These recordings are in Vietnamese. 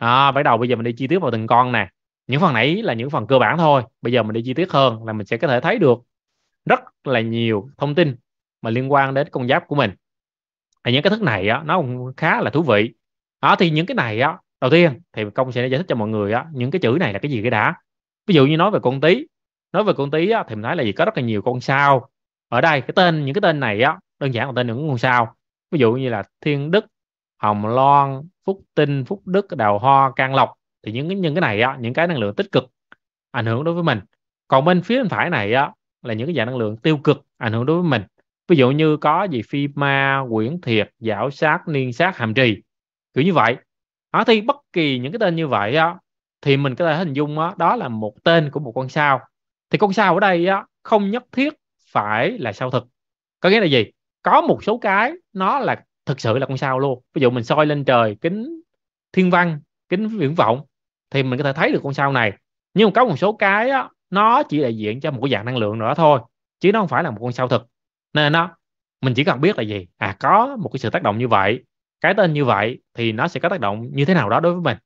à, bắt đầu bây giờ mình đi chi tiết vào từng con nè. Những phần nãy là những phần cơ bản thôi. Bây giờ mình đi chi tiết hơn là mình sẽ có thể thấy được rất là nhiều thông tin mà liên quan đến con giáp của mình. Thì những cái thức này á, nó cũng khá là thú vị. Đó thì những cái này á đầu tiên thì công sẽ giải thích cho mọi người á những cái chữ này là cái gì cái đã ví dụ như nói về con tí. Nói về con tí á, thì mình nói là gì? Có rất là nhiều con sao. Ở đây cái tên những cái tên này á đơn giản là tên những con sao. Ví dụ như là thiên đức hồng loan phúc tinh phúc đức đào hoa can lộc. Thì những cái những cái này á những cái năng lượng tích cực ảnh hưởng đối với mình. Còn bên phía bên phải này á là những cái dạng năng lượng tiêu cực ảnh hưởng đối với mình. Ví dụ như có gì phi ma quyển thiệt giảo sát niên sát hàm trì. Kiểu như vậy. À, thì bất kỳ những cái tên như vậy á thì mình có thể hình dung á đó là một tên của một con sao. Thì con sao ở đây á không nhất thiết phải là sao thực. Có nghĩa là gì? Có một số cái nó là thực sự là con sao luôn. Ví dụ mình soi lên trời kính thiên văn kính viễn vọng thì mình có thể thấy được con sao này. Nhưng mà có một số cái á, nó chỉ đại diện cho một cái dạng năng lượng nữa thôi chứ nó không phải là một con sao thực. Nên nó mình chỉ cần biết là gì? À có một cái sự tác động như vậy cái tên như vậy thì nó sẽ có tác động như thế nào đó đối với mình.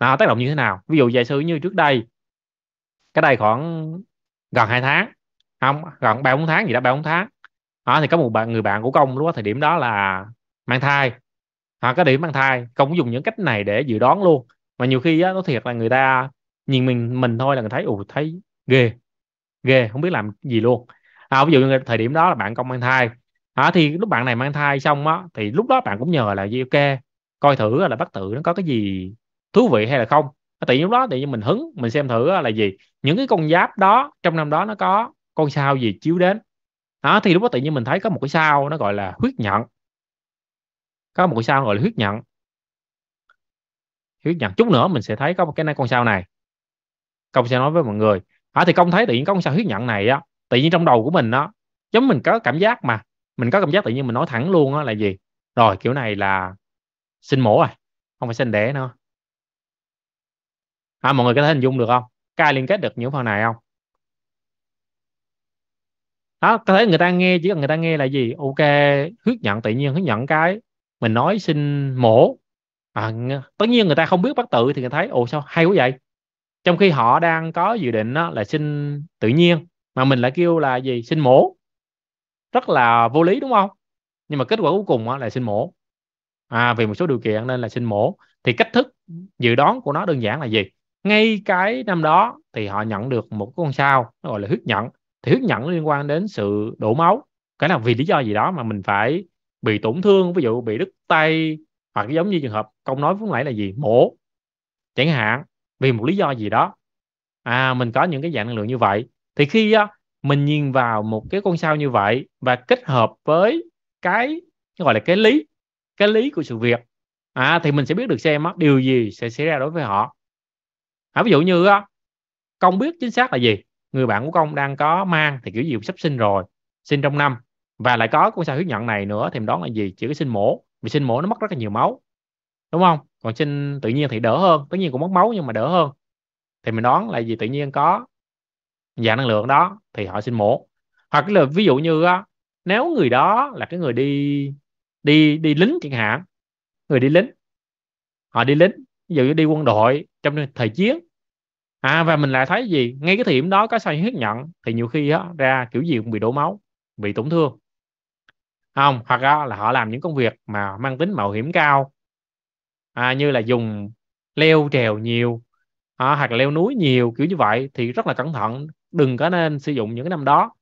Nó tác động như thế nào? Ví dụ giả sử như trước đây cái đây khoảng gần 2 tháng không gần ba bốn tháng gì đó ba bốn tháng. Đó thì có một bạn người bạn của công lúc đó thời điểm đó là mang thai. Hoặc cái điểm mang thai công cũng dùng những cách này để dự đoán luôn. Mà nhiều khi á, nó thiệt là người ta nhìn mình mình thôi là người thấy ù thấy ghê ghê không biết làm gì luôn. À, ví dụ như thời điểm đó là bạn công mang thai. À, thì lúc bạn này mang thai xong á thì lúc đó bạn cũng nhờ là gì ok coi thử là bác tự nó có cái gì thú vị hay là không. Tự nhiên lúc đó tự nhiên mình hứng mình xem thử là gì. Những cái con giáp đó trong năm đó nó có con sao gì chiếu đến. Đó thì lúc đó tự nhiên mình thấy có một cái sao nó gọi là huyết nhận có một cái sao gọi là huyết nhận. Huyết nhận. Chút nữa mình sẽ thấy có một cái này con sao này. Công sẽ nói với mọi người. À, thì công thấy tự nhiên có con sao huyết nhận này á tự nhiên trong đầu của mình đó giống mình có cảm giác mà. Mình có cảm giác tự nhiên mình nói thẳng luôn á là gì? Rồi kiểu này là sinh mổ rồi không phải sinh đẻ nữa. À, mọi người có thể hình dung được không? Cai liên kết được những phần này không? Đó có thể người ta nghe chỉ cần người ta nghe là gì? Ok huyết nhận tự nhiên huyết nhận cái mình nói xin mổ. À, tất nhiên người ta không biết bắt tự thì người thấy ồ sao hay quá vậy? Trong khi họ đang có dự định đó là xin tự nhiên mà mình lại kêu là gì? Xin mổ. Rất là vô lý đúng không? Nhưng mà kết quả cuối cùng là xin mổ. À vì một số điều kiện nên là xin mổ. Thì cách thức dự đoán của nó đơn giản là gì? Ngay cái năm đó thì họ nhận được một con sao nó gọi là huyết nhận thì huyết nhận liên quan đến sự đổ máu. Cái là vì lý do gì đó mà mình phải bị tổn thương ví dụ bị đứt tay hoặc giống như trường hợp công nói lúc nãy là gì? Mổ. Chẳng hạn vì một lý do gì đó. À mình có những cái dạng năng lượng như vậy. Thì khi á, mình nhìn vào một cái con sao như vậy và kết hợp với cái gọi là cái lý cái lý của sự việc à thì mình sẽ biết được xem á, điều gì sẽ xảy ra đối với họ. À, ví dụ như á, công biết chính xác là gì. Người bạn của công đang có mang thì kiểu gì cũng sắp sinh rồi sinh trong năm và lại có con sao huyết nhận này nữa thì mình đoán là gì? Chỉ có sinh mổ. Vì sinh mổ nó mất rất là nhiều máu. Đúng không? Còn sinh tự nhiên thì đỡ hơn. Tất nhiên cũng mất máu nhưng mà đỡ hơn. Thì mình đoán là gì? Tự nhiên có dạng năng lượng đó thì họ sinh mổ. Hoặc là ví dụ như á nếu người đó là cái người đi đi đi lính chẳng hạn người đi lính họ đi lính ví dụ như đi quân đội trong thời chiến. À và mình lại thấy gì? Ngay cái thời điểm đó có sao huyết nhận thì nhiều khi á, ra kiểu gì cũng bị đổ máu bị tổn thương không hoặc đó là họ làm những công việc mà mang tính mạo hiểm cao. À, như là dùng leo trèo nhiều à, hoặc là leo núi nhiều kiểu như vậy thì rất là cẩn thận. Đừng có nên sử dụng những cái năm đó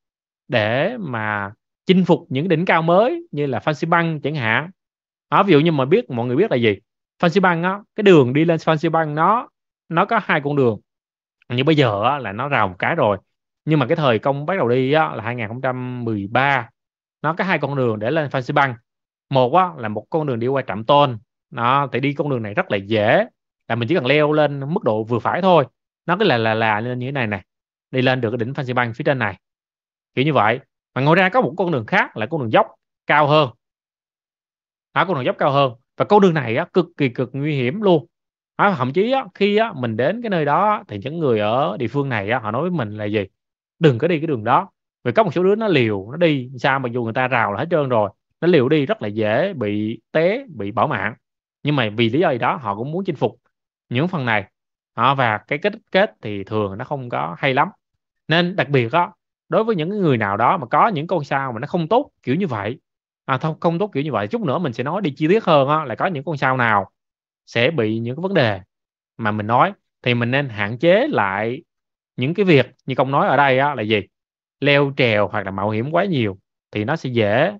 để mà chinh phục những đỉnh cao mới như là Phan Xi Băng chẳng hạn. Đó, ví dụ như mà biết mọi người biết là gì? Phan Xi Băng á cái đường đi lên Phan Xi Băng nó nó có hai con đường. Như bây giờ á, là nó rào một cái rồi. Nhưng mà cái thời công bắt đầu đi á, là 2013 nó có hai con đường để lên Phan Xi Băng một á, là một con đường đi qua Trạm Tôn. Nó thì đi con đường này rất là dễ là mình chỉ cần leo lên mức độ vừa phải thôi. Nó cứ là là là lên như thế này này đi lên được cái đỉnh Phan Xi Băng phía trên này. Kiểu như vậy. Mà ngoài ra có một con đường khác là con đường dốc cao hơn. Đó, con đường dốc cao hơn. Và con đường này á, cực kỳ cực nguy hiểm luôn. À, thậm chí á, khi á, mình đến cái nơi đó thì những người ở địa phương này á, họ nói với mình là gì? Đừng có đi cái đường đó vì có một số đứa nó liều nó đi sao mà dù người ta rào là hết trơn rồi. Nó liều đi rất là dễ bị té bị bỏ mạng. Nhưng mà vì lý do gì đó họ cũng muốn chinh phục những phần này. Đó, và cái kết kết thì thường nó không có hay lắm. Nên đặc biệt đó đối với những người nào đó mà có những con sao mà nó không tốt kiểu như vậy à không không tốt kiểu như vậy chút nữa mình sẽ nói đi chi tiết hơn đó, là có những con sao nào sẽ bị những cái vấn đề mà mình nói. Thì mình nên hạn chế lại những cái việc như công nói ở đây đó, là gì? Leo trèo hoặc là mạo hiểm quá nhiều thì nó sẽ dễ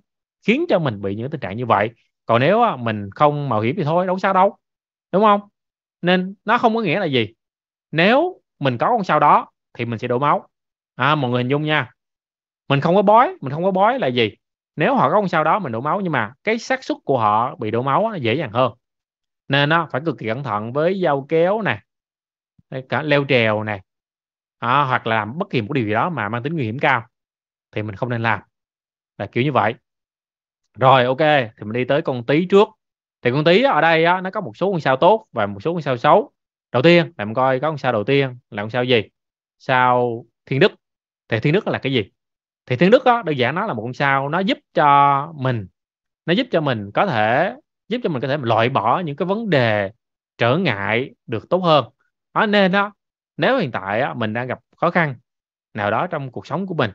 khiến cho mình bị những tình trạng như vậy. Còn nếu mình không mạo hiểm thì thôi đâu sao đâu đúng không? Nên nó không có nghĩa là gì? Nếu mình có con sao đó thì mình sẽ đổ máu. À, mọi người hình dung nha. Mình không có bói mình không có bói là gì? Nếu họ có con sao đó mình đổ máu nhưng mà cái xác suất của họ bị đổ máu nó dễ dàng hơn. Nên nó phải cực kỳ cẩn thận với dao kéo nè cả leo trèo này à, hoặc là làm bất kỳ một điều gì đó mà mang tính nguy hiểm cao thì mình không nên làm. Là kiểu như vậy. Rồi ok thì mình đi tới con tí trước. Thì con tí ở đây á, nó có một số con sao tốt và một số con sao xấu. Đầu tiên là mình coi có con sao đầu tiên là con sao gì? Sao thiên đức. Thì thiên đức là cái gì? Thì thiên đức đó đơn giản nó là một con sao nó giúp cho mình nó giúp cho mình có thể giúp cho mình có thể loại bỏ những cái vấn đề trở ngại được tốt hơn. Đó nên đó nếu hiện tại á, mình đang gặp khó khăn nào đó trong cuộc sống của mình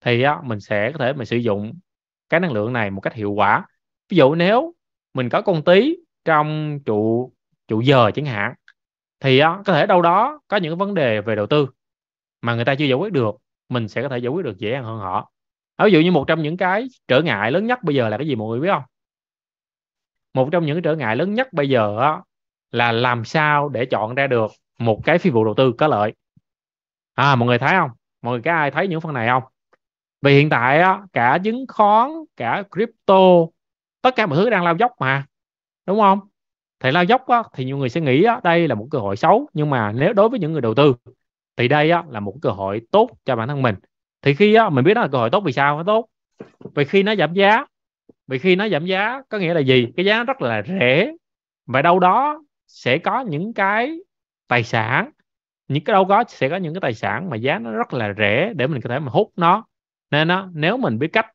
thì á, mình sẽ có thể mình sử dụng cái năng lượng này một cách hiệu quả. Ví dụ nếu mình có con tí trong trụ trụ giờ chẳng hạn thì á, có thể đâu đó có những vấn đề về đầu tư mà người ta chưa giải quyết được mình sẽ có thể giải quyết được dễ dàng hơn họ. Ví dụ như một trong những cái trở ngại lớn nhất bây giờ là cái gì mọi người biết không? Một trong những trở ngại lớn nhất bây giờ á, là làm sao để chọn ra được một cái phi vụ đầu tư có lợi. À mọi người thấy không? Mọi người có ai thấy những phần này không? Vì hiện tại á, cả chứng khoán cả crypto tất cả mọi thứ đang lao dốc mà đúng không? Thì lao dốc á, thì nhiều người sẽ nghĩ á, đây là một cơ hội xấu nhưng mà nếu đối với những người đầu tư thì đây á, là một cơ hội tốt cho bản thân mình. Thì khi á, mình biết đó là cơ hội tốt vì sao nó tốt? Vì khi nó giảm giá. Vì khi nó giảm giá có nghĩa là gì? Cái giá rất là rẻ. Và đâu đó sẽ có những cái tài sản. Những cái đâu có sẽ có những cái tài sản mà giá nó rất là rẻ để mình có thể mà hút nó. Nên nó nếu mình biết cách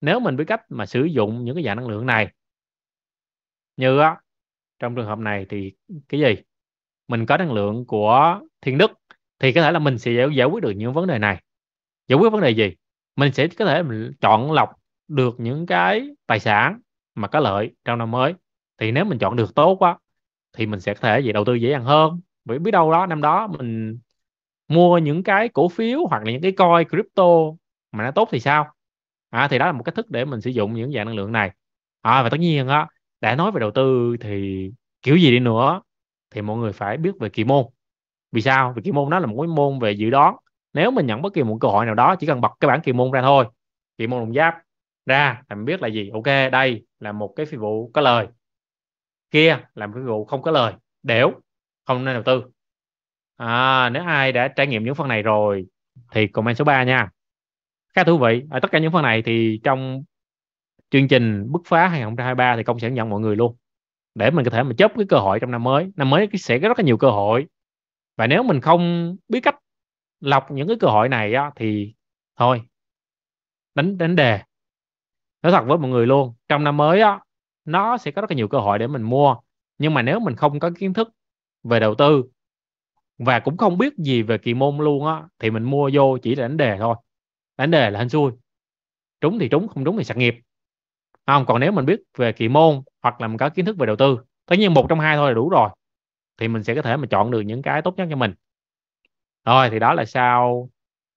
nếu mình biết cách mà sử dụng những cái dạng năng lượng này như đó, trong trường hợp này thì cái gì? Mình có năng lượng của thiên đức thì có thể là mình sẽ giải quyết được những vấn đề này. Giải quyết vấn đề gì? Mình sẽ có thể mình chọn lọc được những cái tài sản mà có lợi trong năm mới. Thì nếu mình chọn được tốt quá thì mình sẽ có thể gì đầu tư dễ dàng hơn vậy biết đâu đó năm đó mình mua những cái cổ phiếu hoặc là những cái coin crypto mà nó tốt thì sao? À, thì đó là một cách thức để mình sử dụng những dạng năng lượng này. À, và tất nhiên á đã nói về đầu tư thì kiểu gì đi nữa thì mọi người phải biết về kỳ môn. Vì sao? Vì kỳ môn nó là một cái môn về dự đoán. Nếu mình nhận bất kỳ một cơ hội nào đó chỉ cần bật cái bản kỳ môn ra thôi. Kỳ môn đồng giáp ra là mình biết là gì? Ok đây là một cái phi vụ có lời. Kia là một phi vụ không có lời. Đểu không nên đầu tư. À, nếu ai đã trải nghiệm những phần này rồi thì comment số 3 nha. Khá thú vị. Ở tất cả những phần này thì trong chương trình bứt phá 2023 thì công sẽ nhận mọi người luôn. Để mình có thể mà chớp cái cơ hội trong năm mới. Năm mới sẽ có rất là nhiều cơ hội. Và nếu mình không biết cách lọc những cái cơ hội này á, thì thôi đánh đánh đề. Nói thật với mọi người luôn trong năm mới á nó sẽ có rất là nhiều cơ hội để mình mua. Nhưng mà nếu mình không có kiến thức về đầu tư. Và cũng không biết gì về kỳ môn luôn á, thì mình mua vô chỉ là đánh đề thôi. Đánh đề là hên xui. Trúng thì trúng, không trúng thì sạc nghiệp. Không, còn nếu mình biết về kỳ môn hoặc là mình có kiến thức về đầu tư, tất nhiên một trong hai thôi là đủ rồi, thì mình sẽ có thể mà chọn được những cái tốt nhất cho mình. Rồi, thì đó là sao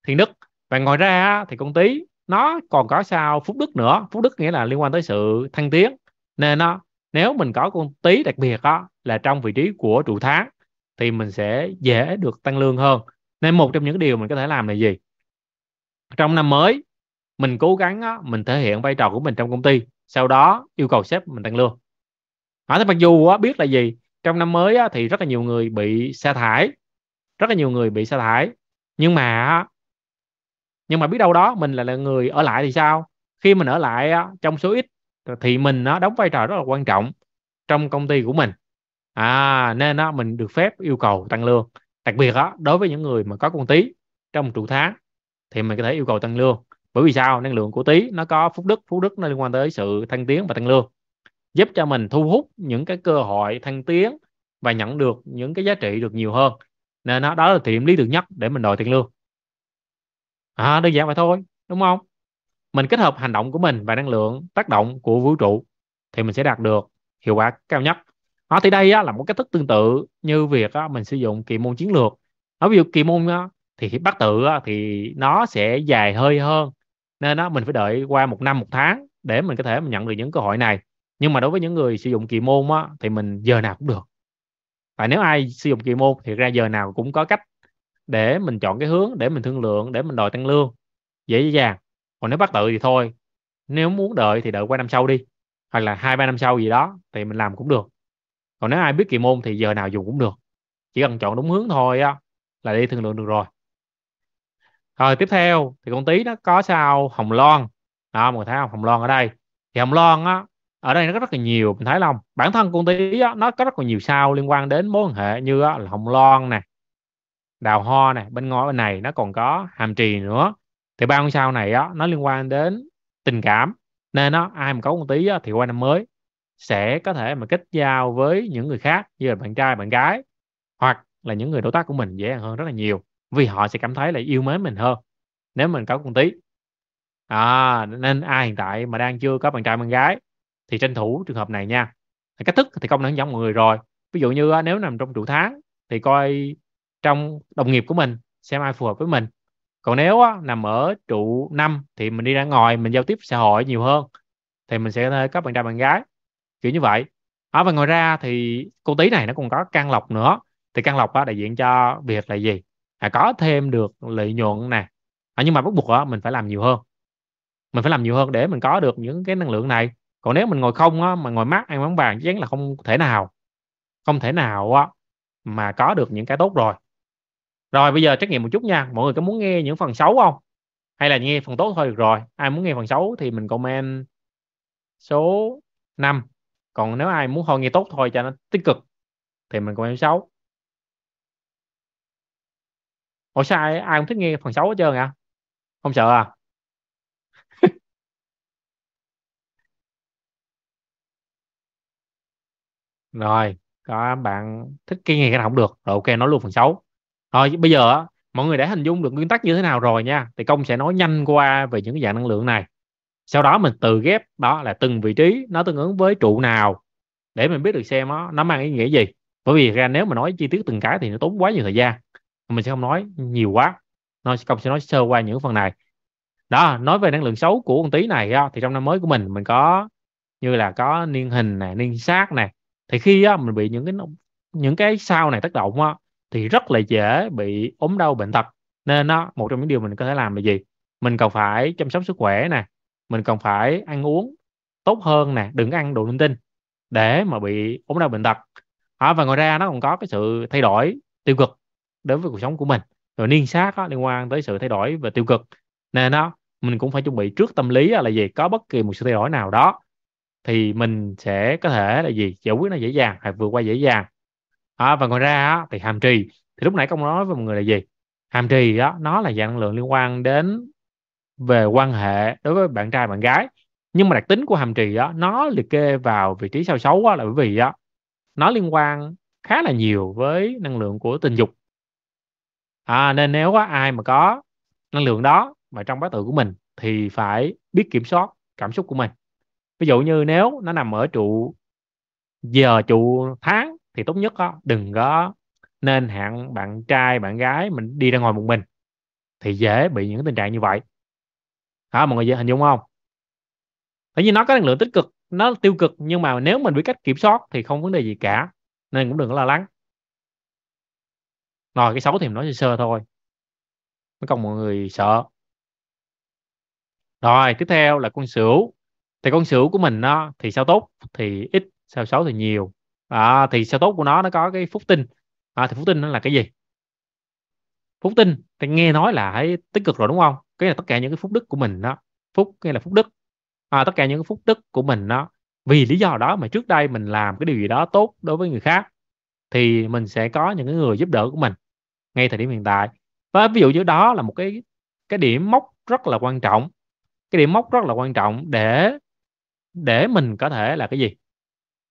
thiên đức. Và ngoài ra thì con tí nó còn có sao phúc đức nữa. Phúc đức nghĩa là liên quan tới sự thăng tiến. Nên nó nếu mình có con tí đặc biệt đó là trong vị trí của trụ tháng thì mình sẽ dễ được tăng lương hơn. Nên một trong những điều mình có thể làm là gì? Trong năm mới mình cố gắng á, mình thể hiện vai trò của mình trong công ty sau đó yêu cầu sếp mình tăng lương. À, mặc dù á, biết là gì trong năm mới á, thì rất là nhiều người bị sa thải rất là nhiều người bị sa thải. Nhưng mà nhưng mà biết đâu đó mình là, là người ở lại thì sao? Khi mình ở lại á, trong số ít thì mình nó đóng vai trò rất là quan trọng trong công ty của mình à nên đó mình được phép yêu cầu tăng lương. Đặc biệt đó đối với những người mà có công tí trong trụ tháng, thì mình có thể yêu cầu tăng lương. Bởi vì sao? Năng lượng của tí nó có phúc đức phúc đức nó liên quan tới sự thăng tiến và tăng lương. Giúp cho mình thu hút những cái cơ hội thăng tiến và nhận được những cái giá trị được nhiều hơn. Nên nó đó là điểm lý tưởng nhất để mình đòi tiền lương. À đơn giản vậy thôi, đúng không? Mình kết hợp hành động của mình và năng lượng tác động của vũ trụ, thì mình sẽ đạt được hiệu quả cao nhất đó, thì đây á, là một cách thức tương tự như việc á, mình sử dụng kỳ môn chiến lược. Ở ví dụ kỳ môn á, thì bắt tự á, thì nó sẽ dài hơi hơn nên á, mình phải đợi qua một năm một tháng để mình có thể mình nhận được những cơ hội này. Nhưng mà đối với những người sử dụng kỳ môn á, thì mình giờ nào cũng được. Và nếu ai sử dụng kỳ môn thì ra giờ nào cũng có cách để mình chọn cái hướng để mình thương lượng để mình đòi tăng lương. Dễ dàng. Còn nếu bắt tự thì thôi. Nếu muốn đợi thì đợi qua năm sau đi. Hoặc là hai ba năm sau gì đó thì mình làm cũng được còn nếu ai biết kỳ môn thì giờ nào dùng cũng được. Chỉ cần chọn đúng hướng thôi á là đi thương lượng được rồi. Rồi tiếp theo thì con tí nó có sao hồng loan. Đó mọi người thấy không? Hồng loan ở đây. Thì hồng loan á ở đây nó có rất là nhiều mình thấy không? Bản thân con tí á, nó có rất là nhiều sao liên quan đến mối quan hệ như á, là hồng loan nè đào hoa nè bên ngõ bên này nó còn có hàm trì nữa. Thì ba con sao này á nó liên quan đến tình cảm. Nên nó ai mà có con tí á, thì qua năm mới sẽ có thể mà kết giao với những người khác như là bạn trai bạn gái hoặc là những người đối tác của mình dễ dàng hơn rất là nhiều vì họ sẽ cảm thấy là yêu mến mình hơn nếu mình có con tí. À, nên ai hiện tại mà đang chưa có bạn trai bạn gái thì tranh thủ trường hợp này nha. Cách thức thì công đã hướng dẫn mọi người rồi. Ví dụ như à, nếu nằm trong trụ tháng thì coi trong đồng nghiệp của mình xem ai phù hợp với mình. Còn nếu á, nằm ở trụ năm thì mình đi ra ngoài mình giao tiếp xã hội nhiều hơn thì mình sẽ có bạn trai bạn gái kiểu như vậy. Ở và ngoài ra thì cô tí này nó còn có căn lọc nữa. Thì căn lọc á, đại diện cho việc là gì? À, có thêm được lợi nhuận nè. À, nhưng mà bắt buộc á, mình phải làm nhiều hơn. Mình phải làm nhiều hơn để mình có được những cái năng lượng này. Còn nếu mình ngồi không á, mà ngồi mát ăn món vàng chắc chắn là không thể nào. Không thể nào á, mà có được những cái tốt rồi. Rồi bây giờ trách nghiệm một chút nha. Mọi người có muốn nghe những phần xấu không? Hay là nghe phần tốt thôi được rồi. Ai muốn nghe phần xấu thì mình comment số 5 còn nếu ai muốn thôi nghe tốt thôi cho nó tích cực thì mình còn em xấu. Ủa sao ai, ai cũng thích nghe phần xấu hết trơn à không sợ à? Rồi có bạn thích cái nghe cái nào không được rồi ok nói luôn phần xấu. Rồi bây giờ mọi người đã hình dung được nguyên tắc như thế nào rồi nha. Thì công sẽ nói nhanh qua về những cái dạng năng lượng này sau đó mình từ ghép đó là từng vị trí nó tương ứng với trụ nào để mình biết được xem nó, nó mang ý nghĩa gì. Bởi vì ra nếu mà nói chi tiết từng cái thì nó tốn quá nhiều thời gian mình sẽ không nói nhiều quá. Nó công sẽ nói sơ qua những phần này. Đó nói về năng lượng xấu của con tí này á, thì trong năm mới của mình mình có như là có niên hình này niên sát này thì khi á, mình bị những cái những cái sao này tác động á, thì rất là dễ bị ốm đau bệnh tật. Nên nó một trong những điều mình có thể làm là gì? Mình cần phải chăm sóc sức khỏe nè mình cần phải ăn uống tốt hơn nè đừng ăn đồ linh tinh để mà bị ốm đau bệnh tật. À, và ngoài ra nó còn có cái sự thay đổi tiêu cực đối với cuộc sống của mình. Rồi niên sát đó, liên quan tới sự thay đổi về tiêu cực. Nên đó mình cũng phải chuẩn bị trước tâm lý là gì? Có bất kỳ một sự thay đổi nào đó thì mình sẽ có thể là gì? Giải quyết nó dễ dàng hay vượt qua dễ dàng. À, và ngoài ra thì hàm trì. Thì lúc nãy công nói với mọi người là gì? Hàm trì đó nó là dạng năng lượng liên quan đến về quan hệ đối với bạn trai bạn gái. Nhưng mà đặc tính của hàm trì đó nó liệt kê vào vị trí sao xấu đó là bởi vì đó nó liên quan khá là nhiều với năng lượng của tình dục. À, nên nếu có ai mà có năng lượng đó mà trong bát tự của mình thì phải biết kiểm soát cảm xúc của mình. Ví dụ như nếu nó nằm ở trụ giờ trụ tháng thì tốt nhất đó, đừng có nên hẹn bạn trai bạn gái mình đi ra ngoài một mình. Thì dễ bị những tình trạng như vậy đó mọi người dễ hình dung không? Tại vì nó có năng lượng tích cực nó tiêu cực nhưng mà nếu mình biết cách kiểm soát thì không vấn đề gì cả nên cũng đừng có lo lắng. Rồi cái xấu thì mình nói sơ sơ thôi. Mới còn mọi người sợ. Rồi tiếp theo là con sửu. Thì con sửu của mình nó thì sao tốt thì ít sao xấu thì nhiều. À, thì sao tốt của nó nó có cái phúc tinh. À, thì phúc tinh nó là cái gì? Phúc tinh thì nghe nói là hãy tích cực rồi đúng không? Cái là tất cả những cái phúc đức của mình đó. Phúc hay là phúc đức? À, tất cả những cái phúc đức của mình đó. Vì lý do đó mà trước đây mình làm cái điều gì đó tốt đối với người khác thì mình sẽ có những cái người giúp đỡ của mình ngay thời điểm hiện tại. Và ví dụ như đó là một cái cái điểm mốc rất là quan trọng. Cái điểm mốc rất là quan trọng để để mình có thể là cái gì?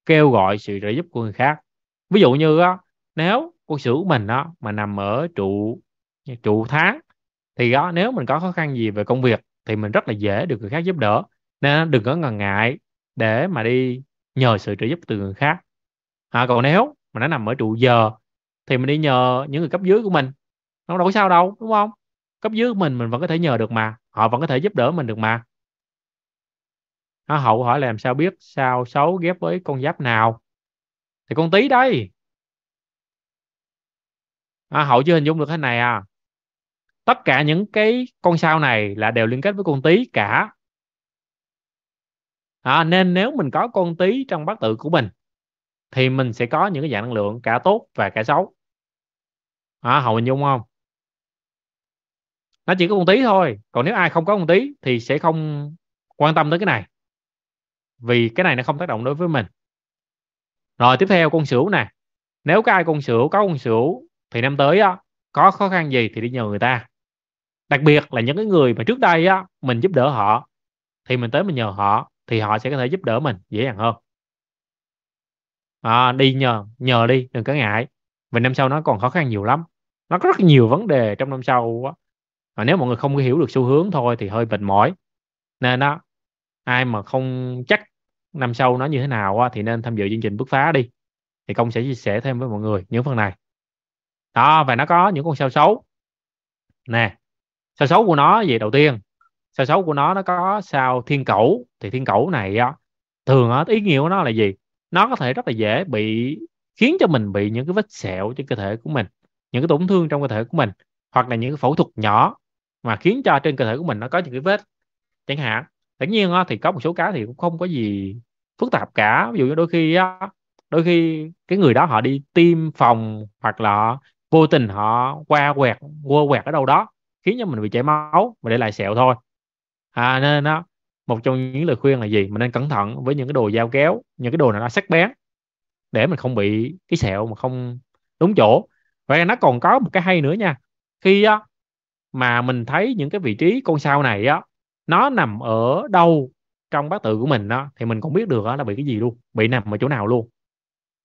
Kêu gọi sự trợ giúp của người khác. Ví dụ như nếu con sửu của mình đó mà nằm ở trụ trụ tháng thì đó nếu mình có khó khăn gì về công việc thì mình rất là dễ được người khác giúp đỡ. Nên đừng có ngần ngại để mà đi nhờ sự trợ giúp từ người khác. À, còn nếu mà nó nằm ở trụ giờ thì mình đi nhờ những người cấp dưới của mình. Nó đâu có sao đâu đúng không? Cấp dưới của mình mình vẫn có thể nhờ được mà. Họ vẫn có thể giúp đỡ mình được mà. À, hậu hỏi làm sao biết sao xấu ghép với con giáp nào? Thì con tí đây à, hậu chưa hình dung được thế này à tất cả những cái con sao này là đều liên kết với con tí cả. À, nên nếu mình có con tí trong bát tự của mình thì mình sẽ có những cái dạng năng lượng cả tốt và cả xấu. À, hậu hình dung không? Nó chỉ có con tí thôi. Còn nếu ai không có con tí thì sẽ không quan tâm tới cái này. Vì cái này nó không tác động đối với mình. Rồi tiếp theo con sửu nè. Nếu có ai con sửu có con sửu thì năm tới đó, có khó khăn gì thì đi nhờ người ta đặc biệt là những cái người mà trước đây á mình giúp đỡ họ thì mình tới mình nhờ họ thì họ sẽ có thể giúp đỡ mình dễ dàng hơn. À, đi nhờ nhờ đi đừng có ngại. Vì năm sau nó còn khó khăn nhiều lắm. Nó có rất nhiều vấn đề trong năm sau á. Và nếu mọi người không hiểu được xu hướng thôi thì hơi mệt mỏi. Nên đó ai mà không chắc năm sau nó như thế nào á, thì nên tham dự chương trình bứt phá đi. Thì công sẽ chia sẻ thêm với mọi người những phần này. Đó và nó có những con sao xấu. Nè sao xấu của nó gì đầu tiên? Sao xấu của nó nó có sao thiên cẩu? Thì thiên cẩu này á thường á ý nghĩa của nó là gì? Nó có thể rất là dễ bị khiến cho mình bị những cái vết sẹo trên cơ thể của mình những cái tổn thương trong cơ thể của mình hoặc là những cái phẫu thuật nhỏ mà khiến cho trên cơ thể của mình nó có những cái vết. Chẳng hạn tất nhiên á, thì có một số cái thì cũng không có gì phức tạp cả. Ví dụ như đôi khi á, đôi khi cái người đó họ đi tiêm phòng hoặc là vô tình họ qua quẹt qua quẹt ở đâu đó khiến cho mình bị chảy máu và để lại sẹo thôi. À nên đó một trong những lời khuyên là gì? Mình nên cẩn thận với những cái đồ dao kéo những cái đồ nào nó sắc bén để mình không bị cái sẹo mà không đúng chỗ. Vậy nó còn có một cái hay nữa nha. Khi á, mà mình thấy những cái vị trí con sao này á nó nằm ở đâu trong bát tự của mình đó thì mình cũng biết được á, là bị cái gì luôn bị nằm ở chỗ nào luôn.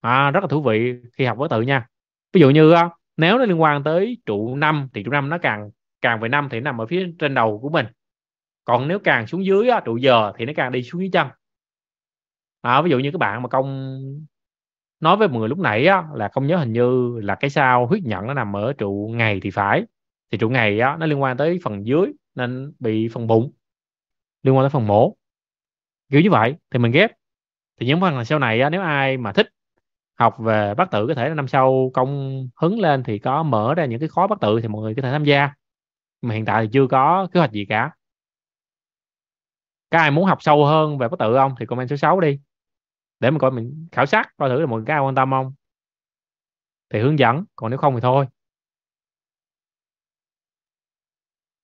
À, rất là thú vị khi học bát tự nha. Ví dụ như nếu nó liên quan tới trụ năm thì trụ năm nó càng càng về năm thì nó nằm ở phía trên đầu của mình. Còn nếu càng xuống dưới á, trụ giờ thì nó càng đi xuống dưới chân. À, ví dụ như các bạn mà công nói với mọi người lúc nãy á, là không nhớ hình như là cái sao huyết nhận nó nằm ở trụ ngày thì phải. Thì trụ ngày á, nó liên quan tới phần dưới nên bị phần bụng liên quan tới phần mổ. Kiểu như vậy thì mình ghép. Thì những phần là sau này á, nếu ai mà thích học về bát tự có thể năm sau công hứng lên thì có mở ra những cái khóa bát tự thì mọi người có thể tham gia mà hiện tại thì chưa có kế hoạch gì cả. Các ai muốn học sâu hơn về bất tự không thì comment số 6 đi. Để mình coi mình khảo sát coi thử là mọi người quan tâm không. Thì hướng dẫn còn nếu không thì thôi.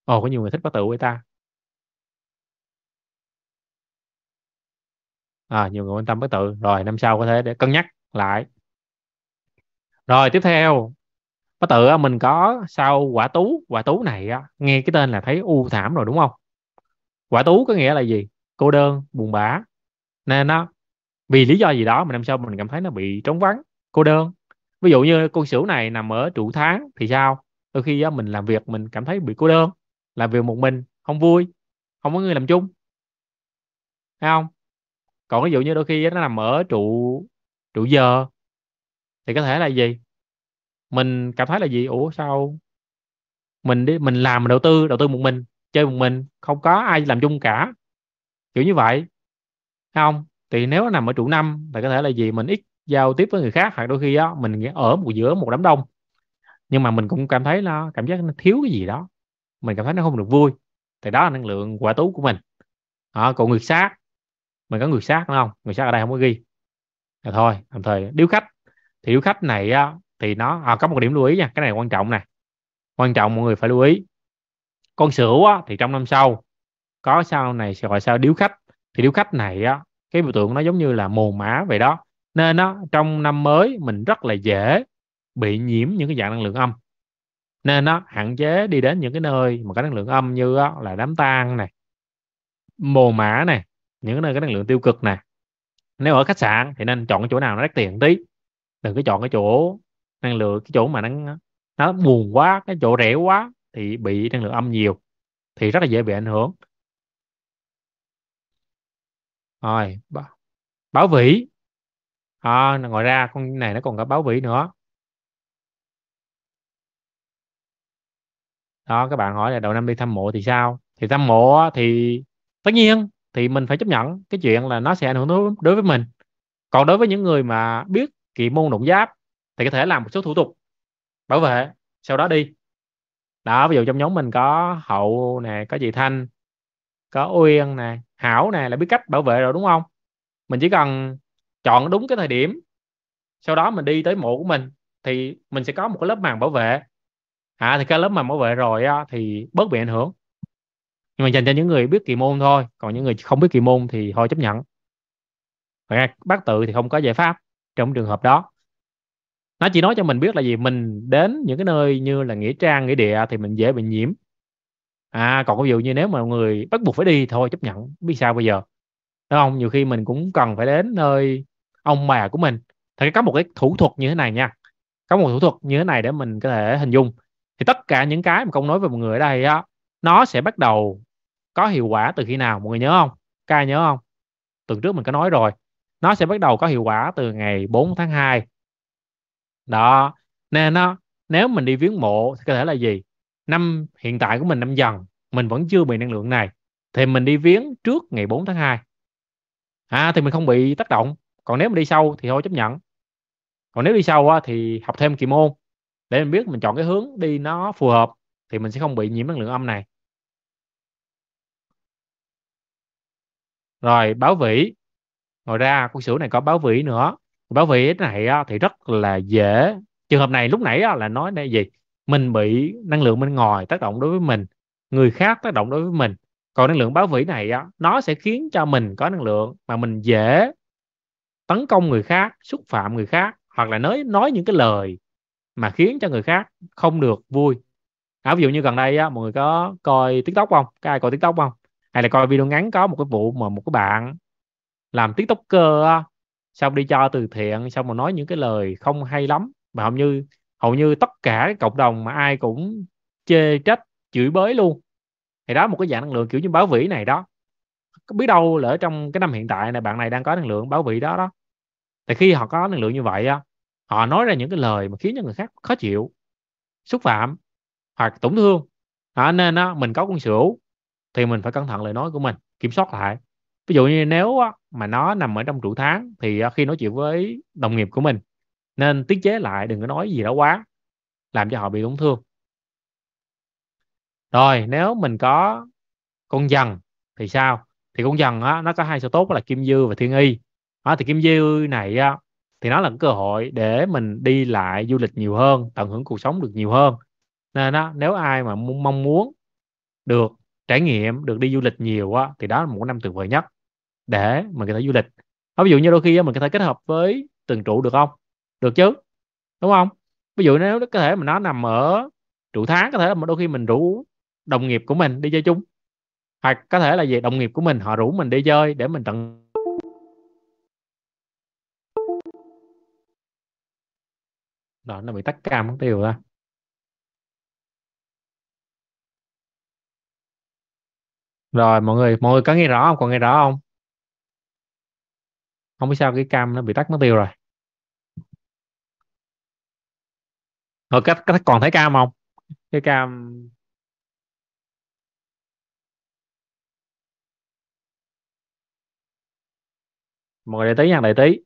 Ồ có nhiều người thích bất tự với ta. À, nhiều người quan tâm bất tự. Rồi năm sau có thể để cân nhắc lại. Rồi tiếp theo có tự mình có sau quả tú quả tú này nghe cái tên là thấy u thảm rồi, đúng không? Quả tú có nghĩa là gì? Cô đơn, buồn bã. Nên nó vì lý do gì đó mà năm sau mình cảm thấy nó bị trống vắng, cô đơn. Ví dụ như con sửu này nằm ở trụ tháng thì sao? Đôi khi mình làm việc mình cảm thấy bị cô đơn. Làm việc một mình, không vui, không có người làm chung. Thấy không? Còn ví dụ như đôi khi nó nằm ở trụ trụ giờ, thì có thể là gì? Mình cảm thấy là gì? Ủa sao? Mình đi mình làm đầu tư đầu tư một mình chơi một mình không có ai làm chung cả. Kiểu như vậy. Không? Thì nếu nó nằm ở trụ năm thì có thể là gì? Mình ít giao tiếp với người khác hoặc đôi khi á mình ở một giữa một đám đông. Nhưng mà mình cũng cảm thấy nó cảm giác nó thiếu cái gì đó. Mình cảm thấy nó không được vui. Thì đó là năng lượng quả tú của mình. À, còn người sát mình có người sát đúng không? Người sát ở đây không có ghi. Là thôi tạm thời điếu khách. Thì điếu khách này á, thì nó à, có một điểm lưu ý nha cái này quan trọng này quan trọng mọi người phải lưu ý. Con sửu á, thì trong năm sau có sao này sẽ gọi sao? Điếu khách. Thì điếu khách này á cái biểu tượng nó giống như là mồ mã vậy đó. Nên á trong năm mới mình rất là dễ bị nhiễm những cái dạng năng lượng âm. Nên nó hạn chế đi đến những cái nơi mà có năng lượng âm như á, là đám tang này mồ mã này những cái nơi có năng lượng tiêu cực này nếu ở khách sạn thì nên chọn cái chỗ nào nó đắt tiền tí. Đừng có chọn cái chỗ năng lượng cái chỗ mà nó nó buồn quá cái chỗ rẻ quá thì bị năng lượng âm nhiều thì rất là dễ bị ảnh hưởng. Rồi báo vĩ. À, ngoài ra con này nó còn có báo vĩ nữa. Đó các bạn hỏi là đầu năm đi thăm mộ thì sao? Thì thăm mộ thì tất nhiên thì mình phải chấp nhận cái chuyện là nó sẽ ảnh hưởng đối, đối với mình. Còn đối với những người mà biết kỳ môn động giáp thì có thể làm một số thủ tục bảo vệ. Sau đó đi. Đó ví dụ trong nhóm mình có hậu nè có chị thanh có uyên nè hảo nè là biết cách bảo vệ rồi đúng không? Mình chỉ cần chọn đúng cái thời điểm sau đó mình đi tới mộ của mình thì mình sẽ có một cái lớp màng bảo vệ. À thì cái lớp màng bảo vệ rồi á, thì bớt bị ảnh hưởng. Nhưng mà dành cho những người biết kỳ môn thôi còn những người không biết kỳ môn thì thôi chấp nhận. Bác tự thì không có giải pháp trong trường hợp đó nó chỉ nói cho mình biết là gì? Mình đến những cái nơi như là nghĩa trang, nghĩa địa thì mình dễ bị nhiễm. À còn ví dụ như nếu mà người bắt buộc phải đi thôi, chấp nhận biết sao bây giờ. Đúng không? Nhiều khi mình cũng cần phải đến nơi ông bà của mình. Thì có một cái thủ thuật như thế này nha. Có một thủ thuật như thế này để mình có thể hình dung. Thì tất cả những cái mà công nói về một người ở đây á, nó sẽ bắt đầu có hiệu quả từ khi nào? Mọi người nhớ không? Ca nhớ không? Tuần trước mình có nói rồi. Nó sẽ bắt đầu có hiệu quả từ ngày 4 tháng 2 đó. Nên nó nếu mình đi viếng mộ thì có thể là gì? Năm hiện tại của mình năm dần mình vẫn chưa bị năng lượng này thì mình đi viếng trước ngày 4 tháng 2 à thì mình không bị tác động. Còn nếu mình đi sâu thì thôi chấp nhận. Còn nếu đi sâu á, thì học thêm kỳ môn để mình biết mình chọn cái hướng đi nó phù hợp thì mình sẽ không bị nhiễm năng lượng âm này. Rồi báo vĩ. Ngoài ra con sửu này có báo vĩ nữa bảo vệ này thì rất là dễ. Trường hợp này lúc nãy là nói là gì? Mình bị năng lượng bên ngoài tác động đối với mình người khác tác động đối với mình. Còn năng lượng báo vĩ này á, nó sẽ khiến cho mình có năng lượng mà mình dễ tấn công người khác xúc phạm người khác hoặc là nói nói những cái lời mà khiến cho người khác không được vui. À, ví dụ như gần đây á mọi người có coi tiktok không? Có ai coi tiktok không? Hay là coi video ngắn có một cái vụ mà một cái bạn làm tiktoker xong đi cho từ thiện xong mà nói những cái lời không hay lắm. Mà hầu như hầu như tất cả cộng đồng mà ai cũng chê trách chửi bới luôn. Thì đó một cái dạng năng lượng kiểu như báo vĩ này đó. Biết đâu là ở trong cái năm hiện tại này bạn này đang có năng lượng báo vĩ đó đó. Thì khi họ có năng lượng như vậy á họ nói ra những cái lời mà khiến cho người khác khó chịu xúc phạm hoặc tổn thương. À, nên á, mình có con sửu thì mình phải cẩn thận lời nói của mình kiểm soát lại ví dụ như nếu mà nó nằm ở trong trụ tháng thì à, khi nói chuyện với đồng nghiệp của mình nên tiết chế lại đừng có nói gì đó quá làm cho họ bị tổn thương. Rồi nếu mình có con dần thì sao? Thì con dần á nó có hai số tốt là kim dư và thiên y. À, thì kim dư này á thì nó là cơ hội để mình đi lại du lịch nhiều hơn tận hưởng cuộc sống được nhiều hơn. Nên đó nếu ai mà mong muốn được trải nghiệm được đi du lịch nhiều á thì đó là một năm tuyệt vời nhất để mình có thể du lịch. Ví dụ như đôi khi mình có thể kết hợp với từng trụ được không? Được chứ, đúng không? Ví dụ nếu có thể mà nó nằm ở trụ tháng, có thể là đôi khi mình rủ đồng nghiệp của mình đi chơi chung. Hoặc có thể là về đồng nghiệp của mình họ rủ mình đi chơi để mình tận đó, nó bị tắt cam mất tiêu ra rồi, mọi người mọi người có nghe rõ không? Còn nghe rõ không? Không biết sao cái cam nó bị tắt mất tiêu rồi. Rồi cách, cách còn thấy cam không? Cái cam mọi người để tí nha để tí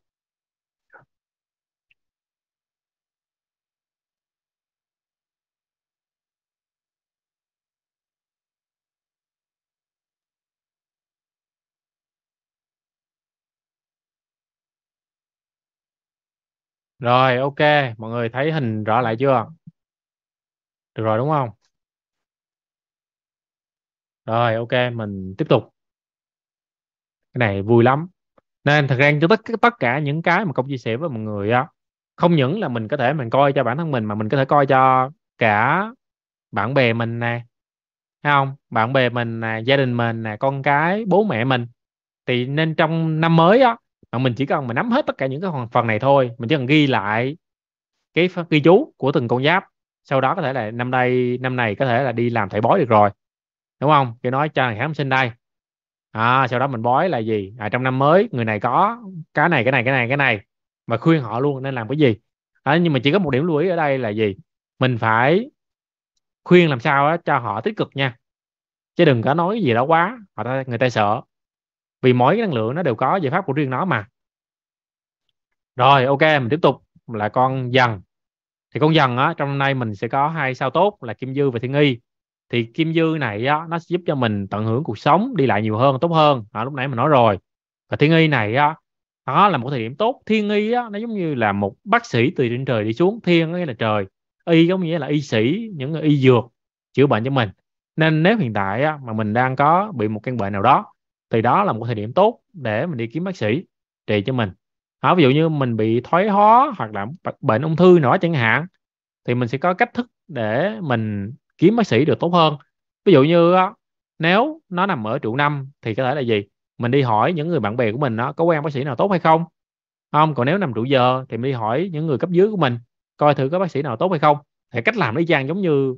rồi, ok. Mọi người thấy hình rõ lại chưa? Được rồi, đúng không? Rồi, ok, mình tiếp tục. Cái này vui lắm. Nên thật ra cho tất tất cả những cái mà công chia sẻ với mọi người á. Không những là mình có thể mình coi cho bản thân mình, mà mình có thể coi cho cả bạn bè mình nè. Thấy không? Bạn bè mình nè, gia đình mình nè, con cái, bố mẹ mình. Thì nên trong năm mới á mà mình chỉ cần mình nắm hết tất cả những cái phần này thôi mình chỉ cần ghi lại cái ghi chú của từng con giáp sau đó có thể là năm nay năm này có thể là đi làm thầy bói được rồi. Đúng không? Cái nói cho thằng khám sinh đây. À, sau đó mình bói là gì? À, trong năm mới người này có cái này cái này cái này cái này. Mà khuyên họ luôn nên làm cái gì? À, nhưng mà chỉ có một điểm lưu ý ở đây là gì? Mình phải khuyên làm sao đó, cho họ tích cực nha. Chứ đừng có nói gì đó quá họ ta, người ta sợ vì mỗi cái năng lượng nó đều có giải pháp của riêng nó mà. Rồi ok mình tiếp tục. Là con dần. Thì con dần á trong năm nay mình sẽ có hai sao tốt là kim dư và thiên nghi thì kim dư này á nó sẽ giúp cho mình tận hưởng cuộc sống đi lại nhiều hơn tốt hơn. À, lúc nãy mình nói rồi. Và thiên nghi này á đó là một thời điểm tốt. Thiên nghi á nó giống như là một bác sĩ từ trên trời đi xuống. Thiên nghĩa là trời y giống như là y sĩ những y dược chữa bệnh cho mình. Nên nếu hiện tại á, mà mình đang có bị một căn bệnh nào đó thì đó là một thời điểm tốt để mình đi kiếm bác sĩ trị cho mình. Đó, ví dụ như mình bị thoái hóa hoặc là bệnh ung thư nữa chẳng hạn thì mình sẽ có cách thức để mình kiếm bác sĩ được tốt hơn. Ví dụ như nếu nó nằm ở trụ năm thì có thể là gì? Mình đi hỏi những người bạn bè của mình nó có quen bác sĩ nào tốt hay không? Không còn nếu nằm trụ giờ thì mình đi hỏi những người cấp dưới của mình coi thử có bác sĩ nào tốt hay không. Thì cách làm nó chang giống như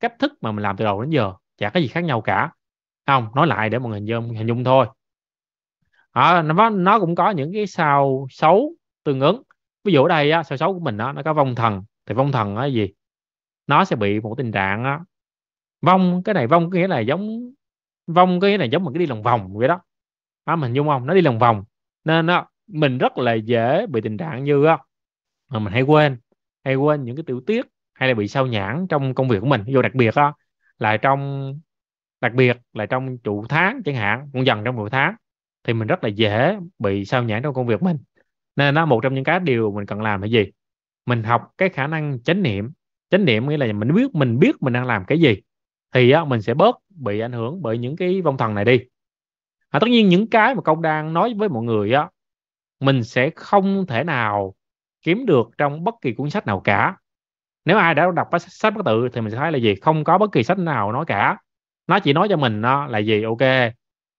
cách thức mà mình làm từ đầu đến giờ chả có gì khác nhau cả không nói lại để mọi người hình dung hình dung thôi. À, nó nó cũng có những cái sao xấu tương ứng. Ví dụ ở đây á, sao xấu của mình đó, nó có vong thần. Thì vong thần là gì? Nó sẽ bị một tình trạng á, vong cái này vong có nghĩa là giống vong cái này giống một cái đi lòng vòng vậy đó. À, mình dung không? Nó đi lòng vòng. Nên á, mình rất là dễ bị tình trạng như á, mà mình hay quên hay quên những cái tiểu tiết hay là bị sao nhãn trong công việc của mình. Ví dụ đặc biệt á, là trong đặc biệt là trong trụ tháng chẳng hạn cũng dần trong trụ tháng thì mình rất là dễ bị sao nhãn trong công việc mình. Nên nó một trong những cái điều mình cần làm là gì? Mình học cái khả năng chánh niệm. Chánh niệm nghĩa là mình biết mình biết mình đang làm cái gì thì á, mình sẽ bớt bị ảnh hưởng bởi những cái vong thần này đi. À, tất nhiên những cái mà công đang nói với mọi người á mình sẽ không thể nào kiếm được trong bất kỳ cuốn sách nào cả. Nếu ai đã đọc sách bất tự thì mình sẽ thấy là gì? Không có bất kỳ sách nào nói cả nó chỉ nói cho mình đó là gì? Ok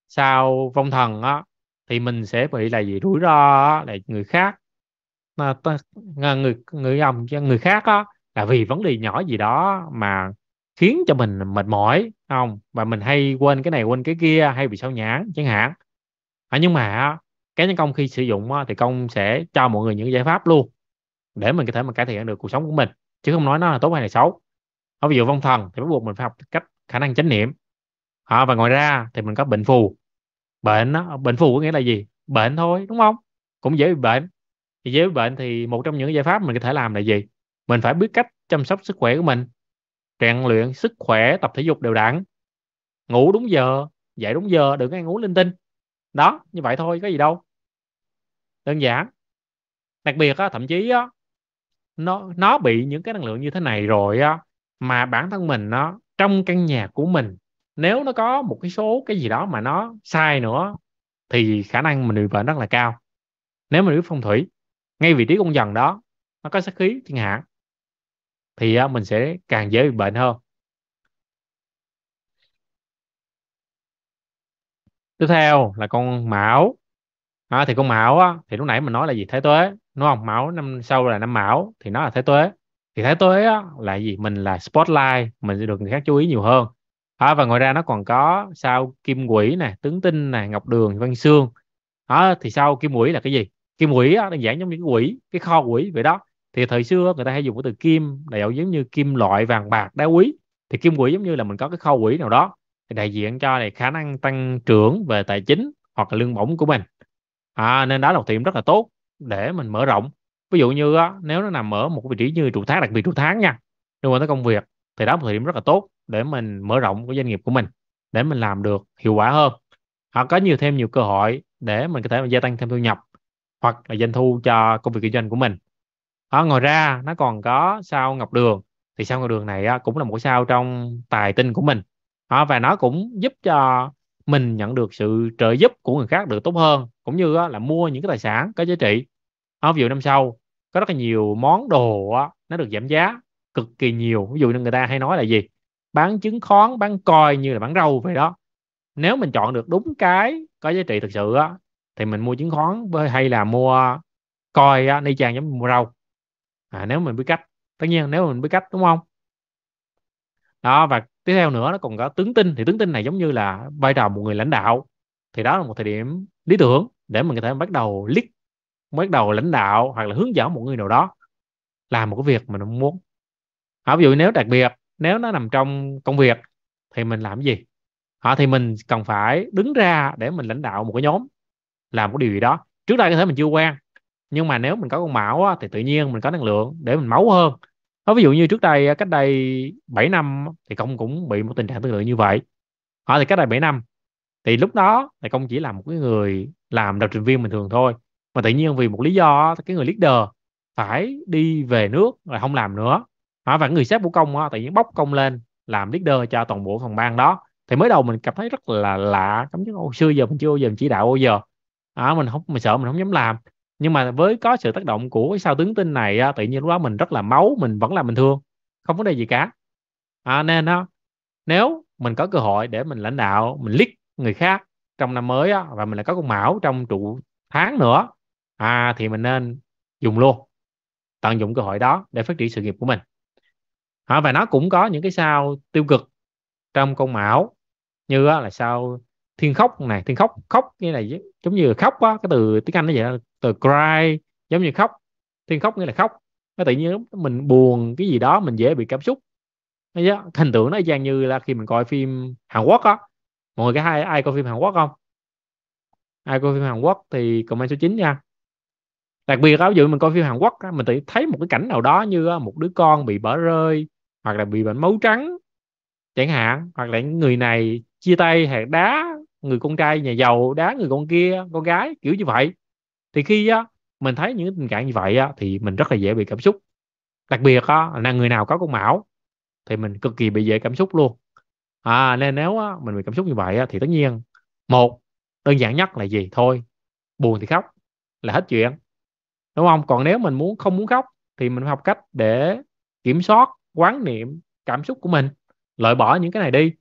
sau vong thần á thì mình sẽ bị là gì? Rủi ro là người khác. Người người ông cho người khác á là vì vấn đề nhỏ gì đó mà khiến cho mình mệt mỏi không? Và mình hay quên cái này quên cái kia hay bị sao nhãn chẳng hạn. À, nhưng mà cái nhân công khi sử dụng thì công sẽ cho mọi người những giải pháp luôn để mình có thể mà cải thiện được cuộc sống của mình chứ không nói nó là tốt hay là xấu. Ở ví dụ vong thần thì bắt buộc mình phải học cách khả năng chánh niệm. À, và ngoài ra thì mình có bệnh phù. Bệnh đó, bệnh phù có nghĩa là gì? Bệnh thôi đúng không? Cũng dễ bị bệnh. Thì dễ bị bệnh thì một trong những giải pháp mình có thể làm là gì? Mình phải biết cách chăm sóc sức khỏe của mình. Rèn luyện sức khỏe tập thể dục đều đặn. Ngủ đúng giờ dậy đúng giờ đừng ăn uống linh tinh. Đó như vậy thôi có gì đâu. Đơn giản. Đặc biệt á, thậm chí á, nó nó bị những cái năng lượng như thế này rồi á mà bản thân mình nó trong căn nhà của mình nếu nó có một cái số cái gì đó mà nó sai nữa thì khả năng mình bị bệnh rất là cao. Nếu mình biết phong thủy ngay vị trí con dần đó nó có sát khí chẳng hạn thì à, mình sẽ càng dễ bị bệnh hơn. Tiếp theo là con mão. À, thì con mão á, thì lúc nãy mình nói là gì? Thái tuế đúng không? Mão năm sau là năm mão thì nó là thái tuế thì thái tuế á, là gì? Mình là spotlight mình sẽ được người khác chú ý nhiều hơn. Đó, và ngoài ra nó còn có sao kim quỷ nè tướng tinh nè ngọc đường văn xương đó thì sao kim quỷ là cái gì? Kim quỷ á, đơn giản giống như cái quỷ cái kho quỷ vậy đó. Thì thời xưa người ta hay dùng cái từ kim đại biểu giống như kim loại vàng bạc đá quý. Thì kim quỷ giống như là mình có cái kho quỷ nào đó thì đại diện cho này khả năng tăng trưởng về tài chính hoặc là lương bổng của mình. À, nên đó là một tiệm rất là tốt để mình mở rộng ví dụ như á, nếu nó nằm ở một vị trí như trụ tháng đặc biệt trụ tháng nha liên quan tới công việc thì đó là một thời điểm rất là tốt để mình mở rộng cái doanh nghiệp của mình để mình làm được hiệu quả hơn. Hoặc có nhiều thêm nhiều cơ hội để mình có thể gia tăng thêm thu nhập hoặc là doanh thu cho công việc kinh doanh của mình. À, ngoài ra nó còn có sao ngọc đường. Thì sao ngọc đường này cũng là một sao trong tài tinh của mình. À, và nó cũng giúp cho mình nhận được sự trợ giúp của người khác được tốt hơn cũng như là mua những cái tài sản có giá trị. À, ví dụ năm sau có rất là nhiều món đồ á, nó được giảm giá cực kỳ nhiều. Ví dụ như người ta hay nói là gì? Bán chứng khoán bán coi như là bán rau vậy đó. Nếu mình chọn được đúng cái có giá trị thực sự á thì mình mua chứng khoán với hay là mua coi á, y chang giống mua rau. À, nếu mình biết cách. Tất nhiên nếu mình biết cách đúng không? Đó và tiếp theo nữa nó còn có tướng tinh. Thì tướng tinh này giống như là vai trò một người lãnh đạo. Thì đó là một thời điểm lý tưởng để mình có thể bắt đầu liếc bắt đầu lãnh đạo hoặc là hướng dẫn một người nào đó làm một cái việc mình muốn. À, ví dụ nếu đặc biệt nếu nó nằm trong công việc thì mình làm gì? Họ thì mình cần phải đứng ra để mình lãnh đạo một cái nhóm làm một điều gì đó. Trước đây có thể mình chưa quen nhưng mà nếu mình có con mão á, thì tự nhiên mình có năng lượng để mình máu hơn. Đó, ví dụ như trước đây cách đây 7 năm thì công cũng bị một tình trạng tương tự như vậy. Họ thì cách đây 7 năm thì lúc đó thì công chỉ là một cái người làm lập trình viên bình thường thôi mà tự nhiên vì một lý do cái người leader phải đi về nước rồi không làm nữa. À, và người sếp của công á, tự nhiên bóc công lên làm leader cho toàn bộ phòng ban đó. Thì mới đầu mình cảm thấy rất là lạ cảm giác ô xưa giờ mình chưa bao giờ mình chỉ đạo bao giờ. À, mình không mình sợ mình không dám làm. Nhưng mà với có sự tác động của cái sao tướng tinh này á, tự nhiên lúc đó mình rất là máu mình vẫn làm bình thường không vấn đề gì cả. À, nên đó nếu mình có cơ hội để mình lãnh đạo mình lead người khác trong năm mới á, và mình lại có con mão trong trụ tháng nữa à thì mình nên dùng luôn tận dụng cơ hội đó để phát triển sự nghiệp của mình. À, và nó cũng có những cái sao tiêu cực trong con mão như á, là sao thiên khóc này thiên khóc khóc như là giống như khóc á cái từ tiếng anh nó vậy từ cry giống như khóc. Thiên khóc nghĩa là khóc. Nó tự nhiên mình buồn cái gì đó mình dễ bị cảm xúc. Hình tượng nó y như là khi mình coi phim Hàn Quốc á. Mọi người cái ai ai coi phim Hàn Quốc không? Ai coi phim Hàn Quốc thì comment số 9 nha đặc biệt ví dụ mình coi phim Hàn Quốc á, mình tự thấy một cái cảnh nào đó như một đứa con bị bỏ rơi hoặc là bị bệnh máu trắng chẳng hạn hoặc là những người này chia tay hạt đá người con trai nhà giàu đá người con kia con gái kiểu như vậy. Thì khi á, mình thấy những tình trạng như vậy á, thì mình rất là dễ bị cảm xúc. Đặc biệt á, là người nào có con mão thì mình cực kỳ bị dễ cảm xúc luôn. À, nên nếu á, mình bị cảm xúc như vậy á, thì tất nhiên một đơn giản nhất là gì? Thôi buồn thì khóc là hết chuyện đúng không? Còn nếu mình muốn không muốn khóc thì mình phải học cách để kiểm soát quán niệm cảm xúc của mình loại bỏ những cái này đi.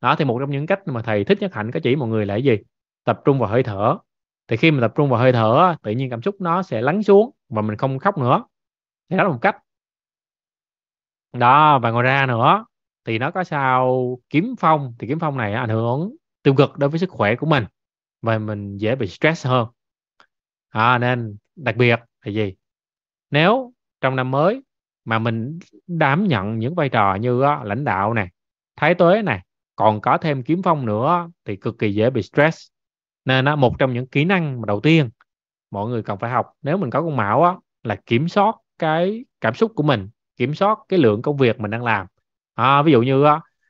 Đó thì một trong những cách mà thầy thích nhất hạnh có chỉ mọi người là cái gì? Tập trung vào hơi thở. Thì khi mình tập trung vào hơi thở tự nhiên cảm xúc nó sẽ lắng xuống và mình không khóc nữa. Thì đó là một cách. Đó và ngoài ra nữa thì nó có sao kiếm phong. Thì kiếm phong này ảnh hưởng tiêu cực đối với sức khỏe của mình và mình dễ bị stress hơn. À, nên đặc biệt là gì? Nếu trong năm mới mà mình đảm nhận những vai trò như lãnh đạo này thái tuế này còn có thêm kiếm phong nữa thì cực kỳ dễ bị stress. Nên một trong những kỹ năng mà đầu tiên mọi người cần phải học nếu mình có con mão á, là kiểm soát cái cảm xúc của mình kiểm soát cái lượng công việc mình đang làm. À, ví dụ như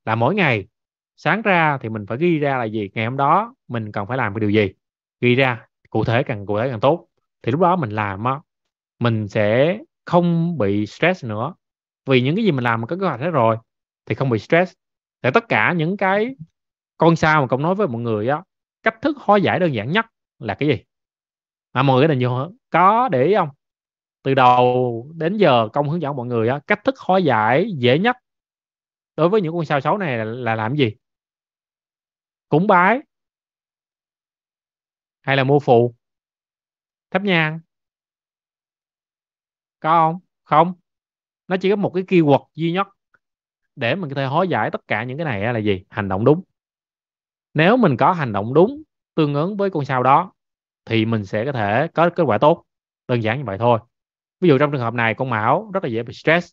là mỗi ngày sáng ra thì mình phải ghi ra là gì ngày hôm đó mình cần phải làm cái điều gì? Ghi ra cụ thể càng cụ thể càng tốt thì lúc đó mình làm á mình sẽ không bị stress nữa. Vì những cái gì mình làm mình có kế hoạch hết rồi thì không bị stress. Để tất cả những cái con sao mà công nói với mọi người á cách thức hóa giải đơn giản nhất là cái gì? Mà mọi người là nhiều có để ý không? Từ đầu đến giờ công hướng dẫn mọi người á cách thức hóa giải dễ nhất đối với những con sao xấu này là, là làm gì? Cúng bái hay là mua phù? Thắp nhang. Có không? Không. Nó chỉ có một cái keyword duy nhất để mình có thể hóa giải tất cả những cái này là gì? Hành động đúng. Nếu mình có hành động đúng tương ứng với con sao đó, thì mình sẽ có thể có kết quả tốt. Đơn giản như vậy thôi. Ví dụ trong trường hợp này, con mão rất là dễ bị stress,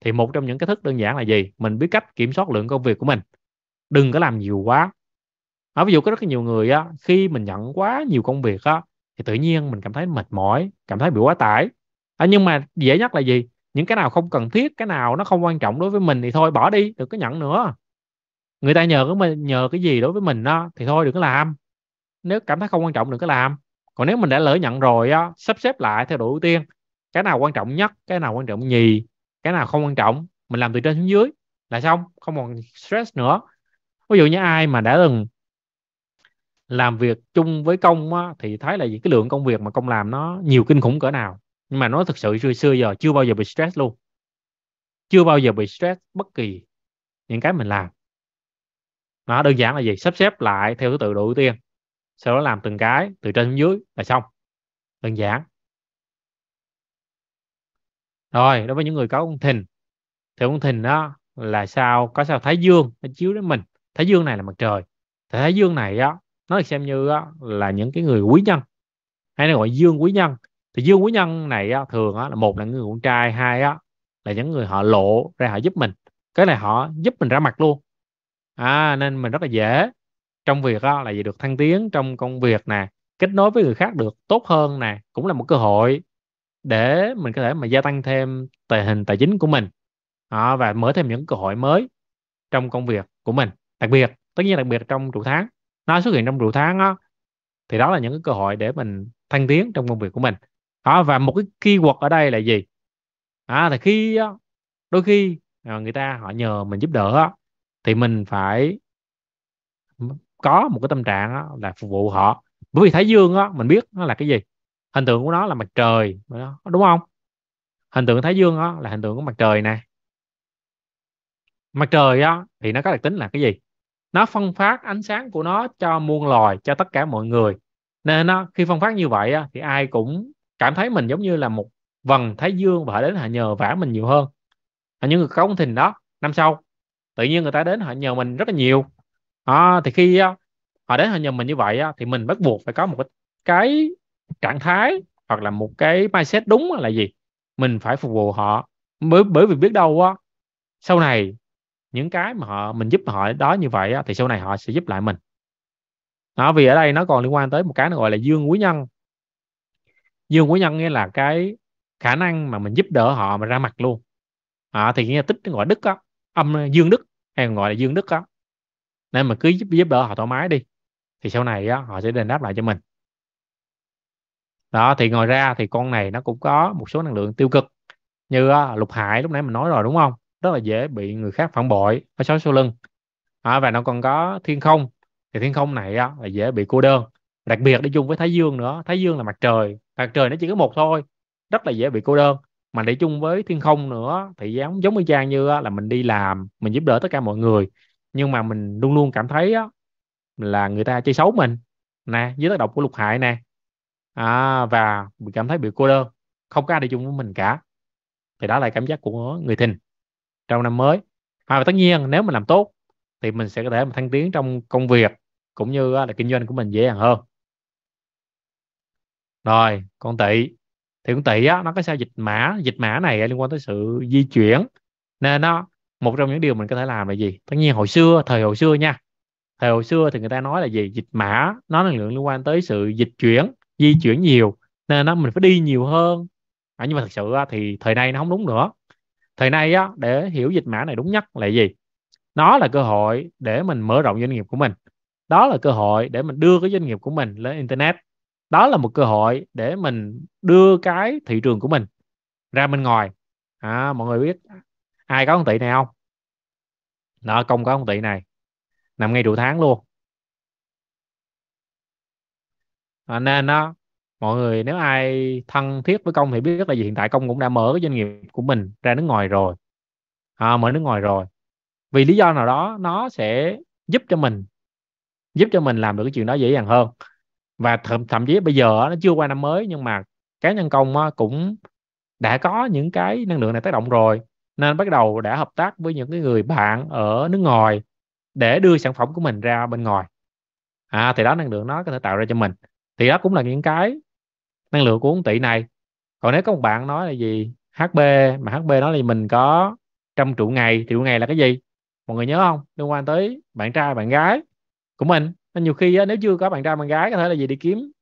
thì một trong những cái thức đơn giản là gì? Mình biết cách kiểm soát lượng công việc của mình. Đừng có làm nhiều quá. Ở ví dụ có rất nhiều người á, khi mình nhận quá nhiều công việc á thì tự nhiên mình cảm thấy mệt mỏi cảm thấy bị quá tải. À, nhưng mà dễ nhất là gì? Những cái nào không cần thiết cái nào nó không quan trọng đối với mình thì thôi bỏ đi đừng có nhận nữa. Người ta nhờ cái mình nhờ cái gì đối với mình đó thì thôi đừng có làm. Nếu cảm thấy không quan trọng đừng có làm. Còn nếu mình đã lỡ nhận rồi á sắp xếp lại theo độ ưu tiên cái nào quan trọng nhất cái nào quan trọng nhì cái nào không quan trọng mình làm từ trên xuống dưới là xong không còn stress nữa. Ví dụ như ai mà đã từng làm việc chung với công á, thì thấy là gì cái lượng công việc mà công làm nó nhiều kinh khủng cỡ nào. Nhưng mà nó thực sự xưa xưa giờ chưa bao giờ bị stress luôn. Chưa bao giờ bị stress bất kỳ những cái mình làm. Nó đơn giản là gì? Sắp xếp lại theo thứ tự độ ưu tiên. Sau đó làm từng cái từ trên xuống dưới là xong. Đơn giản. Rồi đối với những người có con thìn. Thì con thìn đó là sao có sao thái dương nó chiếu đến mình. Thái dương này là mặt trời. Thái dương này á nó được xem như là những cái người quý nhân hay là gọi dương quý nhân. Thì dương quý nhân này thường là một là người con trai hai là những người họ lộ ra họ giúp mình. Cái này họ giúp mình ra mặt luôn. À, nên mình rất là dễ trong việc là gì được thăng tiến trong công việc nè kết nối với người khác được tốt hơn nè cũng là một cơ hội để mình có thể mà gia tăng thêm tình hình tài chính của mình. À, và mở thêm những cơ hội mới trong công việc của mình. Đặc biệt tất nhiên đặc biệt trong trụ tháng nó xuất hiện trong rượu tháng đó, thì đó là những cái cơ hội để mình thăng tiến trong công việc của mình. Đó, và một cái keyword ở đây là gì? À, thì khi đôi khi à, người ta họ nhờ mình giúp đỡ thì mình phải có một cái tâm trạng là phục vụ họ. Bởi vì thái dương á mình biết nó là cái gì? Hình tượng của nó là mặt trời đúng không? Hình tượng thái dương á là hình tượng của mặt trời này mặt trời á thì nó có đặc tính là cái gì? Nó phân phát ánh sáng của nó cho muôn loài cho tất cả mọi người. Nên nó khi phân phát như vậy á, thì ai cũng cảm thấy mình giống như là một vần thái dương và họ đến họ nhờ vả mình nhiều hơn. Những người có công thình đó năm sau tự nhiên người ta đến họ nhờ mình rất là nhiều. À, thì khi họ đến họ nhờ mình như vậy thì mình bắt buộc phải có một cái trạng thái hoặc là một cái mindset đúng là gì? Mình phải phục vụ họ. Bởi bởi vì biết đâu á sau này những cái mà họ mình giúp họ đó như vậy thì sau này họ sẽ giúp lại mình. Đó vì ở đây nó còn liên quan tới một cái nó gọi là dương quý nhân. Dương quý nhân nghĩa là cái khả năng mà mình giúp đỡ họ mà ra mặt luôn. À, thì nghĩa tích gọi đức á âm dương đức hay gọi là dương đức á. Nên mà cứ giúp giúp đỡ họ thoải mái đi thì sau này á, họ sẽ đền đáp lại cho mình. Đó thì ngoài ra thì con này nó cũng có một số năng lượng tiêu cực. Như á, lục hại lúc nãy mình nói rồi đúng không? Rất là dễ bị người khác phản bội có sói sau lưng. À, và nó còn có thiên không. Thì thiên không này á, là dễ bị cô đơn. Đặc biệt đi chung với thái dương nữa. Thái dương là mặt trời. Mặt trời nó chỉ có một thôi. Rất là dễ bị cô đơn. Mà đi chung với thiên không nữa thì giống giống như trang như á, là mình đi làm mình giúp đỡ tất cả mọi người. Nhưng mà mình luôn luôn cảm thấy á, là người ta chơi xấu mình. Nè dưới tác động của lục hại nè. À, và mình cảm thấy bị cô đơn. Không có ai đi chung với mình cả. Thì đó là cảm giác của người thìn trong năm mới. À, và tất nhiên nếu mình làm tốt thì mình sẽ có thể thăng tiến trong công việc cũng như là kinh doanh của mình dễ dàng hơn. Rồi con tỵ thì con tỵ á nó có sao dịch mã dịch mã này liên quan tới sự di chuyển. Nên nó một trong những điều mình có thể làm là gì? Tất nhiên hồi xưa thời hồi xưa nha. Thời hồi xưa thì người ta nói là gì? Dịch mã nó năng lượng liên quan tới sự dịch chuyển di chuyển nhiều. Nên nó mình phải đi nhiều hơn. À, nhưng mà thật sự thì thời nay nó không đúng nữa thời nay á để hiểu dịch mã này đúng nhất là gì? Nó là cơ hội để mình mở rộng doanh nghiệp của mình. Đó là cơ hội để mình đưa cái doanh nghiệp của mình lên internet. Đó là một cơ hội để mình đưa cái thị trường của mình ra bên ngoài. À, mọi người biết ai có công ty này không? Đó công có công ty này. Nằm ngay trụ tháng luôn. À, nên nó mọi người nếu ai thân thiết với công thì biết là gì hiện tại công cũng đã mở cái doanh nghiệp của mình ra nước ngoài rồi. À, mở nước ngoài rồi. Vì lý do nào đó nó sẽ giúp cho mình giúp cho mình làm được cái chuyện đó dễ dàng hơn. Và thậm, thậm chí bây giờ nó chưa qua năm mới nhưng mà cá nhân công cũng đã có những cái năng lượng này tác động rồi. Nên bắt đầu đã hợp tác với những cái người bạn ở nước ngoài để đưa sản phẩm của mình ra bên ngoài. À thì đó năng lượng nó có thể tạo ra cho mình. Thì đó cũng là những cái năng lượng của con tỷ này. Còn nếu có một bạn nói là gì HB mà HB nói là mình có trăm trụ ngày triệu ngày là cái gì? Mọi người nhớ không? Liên quan tới bạn trai bạn gái của mình. Nên nhiều khi á, nếu chưa có bạn trai bạn gái có thể là gì đi kiếm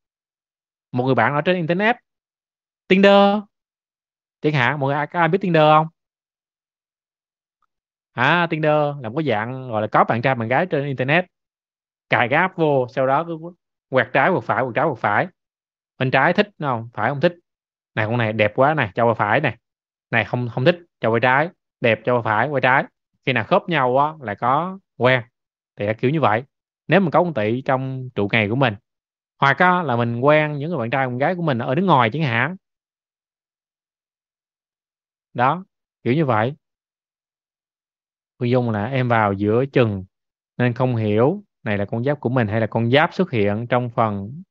một người bạn ở trên internet. Tinder. Chẳng hạn mọi người có ai biết Tinder không? À Tinder là một cái dạng gọi là có bạn trai bạn gái trên internet. Cài cái app vô sau đó cứ quẹt trái quẹt phải quẹt trái quẹt phải bên trái thích không? Phải không thích? Này con này đẹp quá này cho qua phải này. Này không không thích cho qua trái. Đẹp cho qua phải qua trái. Khi nào khớp nhau á là có quen. Thì kiểu như vậy. Nếu mình có con tị trong trụ ngày của mình hoặc á, là mình quen những người bạn trai bạn gái của mình ở nước ngoài chẳng hạn. Đó kiểu như vậy. Phương Dung là em vào giữa chừng nên không hiểu này là con giáp của mình hay là con giáp xuất hiện trong phần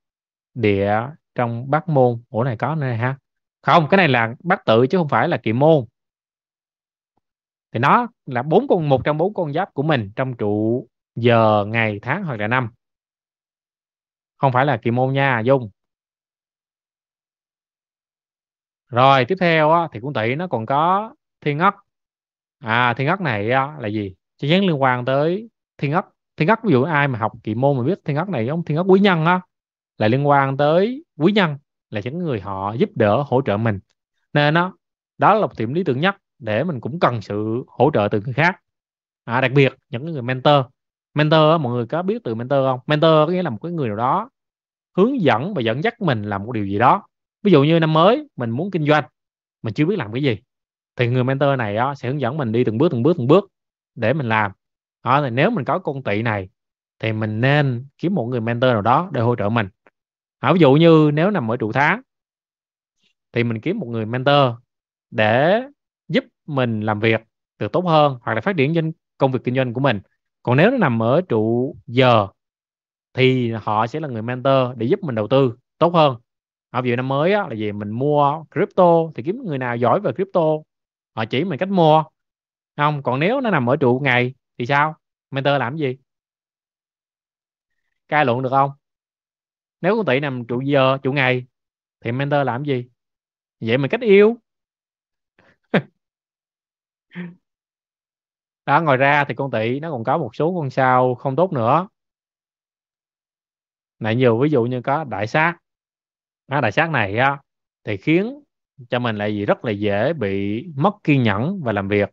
địa trong bát môn. Ủa này có này ha. Không cái này là bát tự chứ không phải là kỳ môn. Thì nó là bốn con một trong bốn con giáp của mình trong trụ giờ ngày tháng hoặc là năm. Không phải là kỳ môn nha dung. Rồi tiếp theo á, thì cũng tỷ nó còn có thiên ngất, à thiên ngất này á, là gì? Chắc nhắn liên quan tới thiên ngất, thiên ngất ví dụ ai mà học kỳ môn mà biết thiên ngất này ông thiên ngất quý nhân á là liên quan tới quý nhân là những người họ giúp đỡ hỗ trợ mình. Nên nó đó là một điểm lý tưởng nhất để mình cũng cần sự hỗ trợ từ người khác. À, đặc biệt những người mentor. Mentor mọi người có biết từ mentor không? Mentor có nghĩa là một cái người nào đó hướng dẫn và dẫn dắt mình làm một điều gì đó. Ví dụ như năm mới mình muốn kinh doanh mình chưa biết làm cái gì thì người mentor này đó, sẽ hướng dẫn mình đi từng bước từng bước từng bước để mình làm. Đó, thì nếu mình có công tỵ này thì mình nên kiếm một người mentor nào đó để hỗ trợ mình à, ví dụ như nếu nằm ở trụ tháng thì mình kiếm một người mentor để giúp mình làm việc được tốt hơn hoặc là phát triển doanh công việc kinh doanh của mình. Còn nếu nó nằm ở trụ giờ thì họ sẽ là người mentor để giúp mình đầu tư tốt hơn. Ở ví dụ năm mới á, là gì mình mua crypto thì kiếm người nào giỏi về crypto họ chỉ mình cách mua. Không còn nếu nó nằm ở trụ ngày thì sao? Mentor làm gì? Cai luận được không? Nếu con tỷ nằm trụ giờ trụ ngày thì mentor làm gì? Vậy mình cách yêu. Đó ngoài ra thì con tỷ nó còn có một số con sao không tốt nữa. Này nhiều ví dụ như có đại sát. À, đại sát này á thì khiến cho mình lại gì rất là dễ bị mất kiên nhẫn và làm việc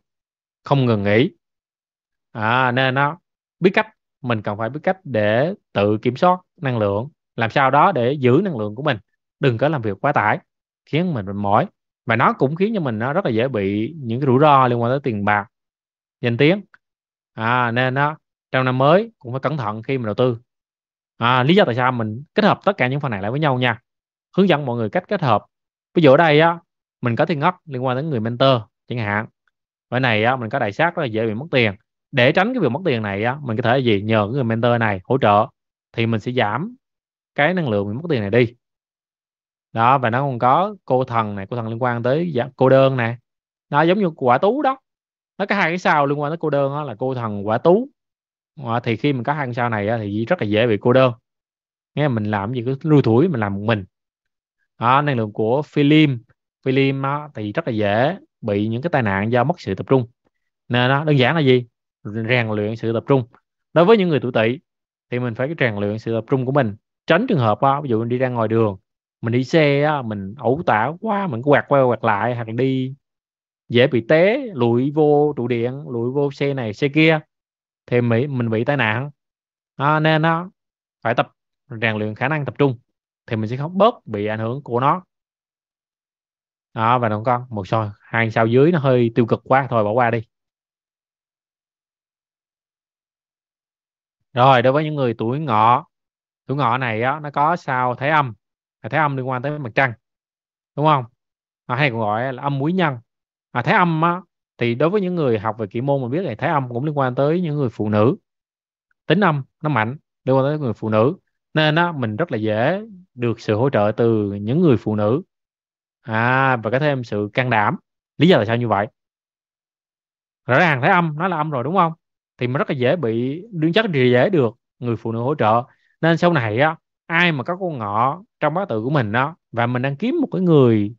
không ngừng nghỉ. À, nên nó biết cách mình cần phải biết cách để tự kiểm soát năng lượng làm sao đó để giữ năng lượng của mình đừng có làm việc quá tải khiến mình mệt mỏi. Và nó cũng khiến cho mình nó rất là dễ bị những cái rủi ro liên quan tới tiền bạc danh tiếng. À, nên nó trong năm mới cũng phải cẩn thận khi mình đầu tư. À, lý do tại sao mình kết hợp tất cả những phần này lại với nhau nha. Hướng dẫn mọi người cách kết hợp. Ví dụ ở đây á mình có thiên ngất liên quan đến người mentor chẳng hạn. Ở này á mình có đại sát rất là dễ bị mất tiền. Để tránh cái việc mất tiền này á mình có thể gì nhờ người mentor này hỗ trợ thì mình sẽ giảm cái năng lượng bị mất tiền này đi. Đó và nó còn có cô thần này cô thần liên quan tới cô đơn nè nó giống như quả tú đó. Nó có hai cái sao liên quan tới cô đơn đó là cô thần quả tú. À, thì khi mình có hai cái sao này thì rất là dễ bị cô đơn. Nghe mình làm gì cứ lui thủi mình làm một mình. Đó, năng lượng của phim phim đó, thì rất là dễ bị những cái tai nạn do mất sự tập trung. Nên nó đơn giản là gì? Rèn luyện sự tập trung. Đối với những người tuổi tỵ thì mình phải rèn luyện sự tập trung của mình tránh trường hợp á, ví dụ mình đi ra ngoài đường mình đi xe á, mình ẩu tả quá mình quạt qua quạt lại hoặc đi dễ bị té lụi vô trụ điện lụi vô xe này xe kia thì mình mình bị tai nạn. À, nên nó phải tập rèn luyện khả năng tập trung thì mình sẽ không bớt bị ảnh hưởng của nó. Đó và đồng con một sao hai sao dưới nó hơi tiêu cực quá thôi bỏ qua đi. Rồi đối với những người tuổi ngọ tuổi ngọ này á, nó có sao thái âm. À, thái âm liên quan tới mặt trăng đúng không? À, hay còn gọi là âm muối nhân. À, thái âm á, thì đối với những người học về kỹ môn mà biết là thái âm cũng liên quan tới những người phụ nữ. Tính âm nó mạnh liên quan tới người phụ nữ. Nên á, mình rất là dễ được sự hỗ trợ từ những người phụ nữ. À và có thêm sự can đảm. Lý do là sao như vậy? Rõ ràng thái âm nó là âm rồi đúng không? Thì mình rất là dễ bị đương chất dễ được người phụ nữ hỗ trợ nên sau này á, ai mà có con ngọ trong bát tự của mình đó và mình đang kiếm một cái người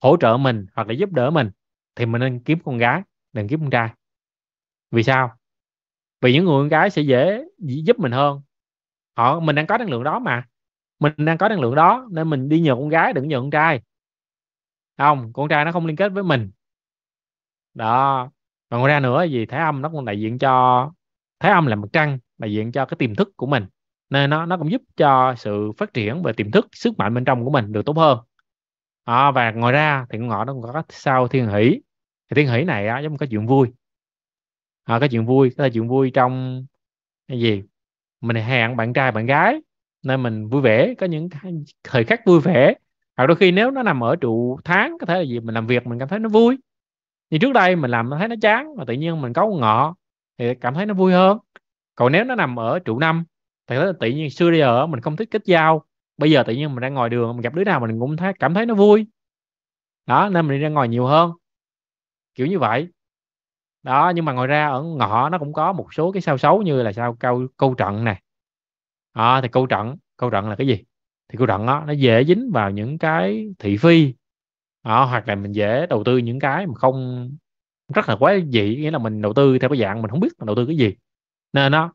hỗ trợ mình hoặc là giúp đỡ mình, thì mình nên kiếm con gái, đừng kiếm con trai. Vì sao? Vì những người con gái sẽ dễ giúp mình hơn. Họ, mình đang có năng lượng đó mà. Mình đang có năng lượng đó, nên mình đi nhờ con gái đừng nhờ con trai. Không, con trai nó không liên kết với mình. Đó. Còn ngoài ra nữa, gì? Thái âm nó còn đại diện cho, thái âm là mặt trăng, đại diện cho cái tiềm thức của mình nên nó nó cũng giúp cho sự phát triển về tiềm thức sức mạnh bên trong của mình được tốt hơn. À, và ngoài ra thì con ngọ nó còn có sao thiên hỷ. Thì thiên hỷ này á, giống có chuyện vui. À, có chuyện vui có chuyện vui trong cái gì? Mình hẹn bạn trai bạn gái nên mình vui vẻ có những thời khắc vui vẻ. Hoặc đôi khi nếu nó nằm ở trụ tháng có thể là gì mình làm việc mình cảm thấy nó vui. Như trước đây mình làm thấy nó chán mà tự nhiên mình có con ngọ thì cảm thấy nó vui hơn. Còn nếu nó nằm ở trụ năm tại đó tự nhiên xưa giờ mình không thích kết giao. Bây giờ tự nhiên mình đang ngồi đường mình gặp đứa nào mình cũng thấy cảm thấy nó vui. Đó nên mình đi ra ngoài nhiều hơn. Kiểu như vậy. Đó nhưng mà ngoài ra ở ngõ nó cũng có một số cái sao xấu như là sao câu câu trận này à, thì câu trận câu trận là cái gì? Thì câu trận đó nó dễ dính vào những cái thị phi. À, hoặc là mình dễ đầu tư những cái mà không rất là quá dị nghĩa là mình đầu tư theo cái dạng mình không biết mình đầu tư cái gì. Nên nó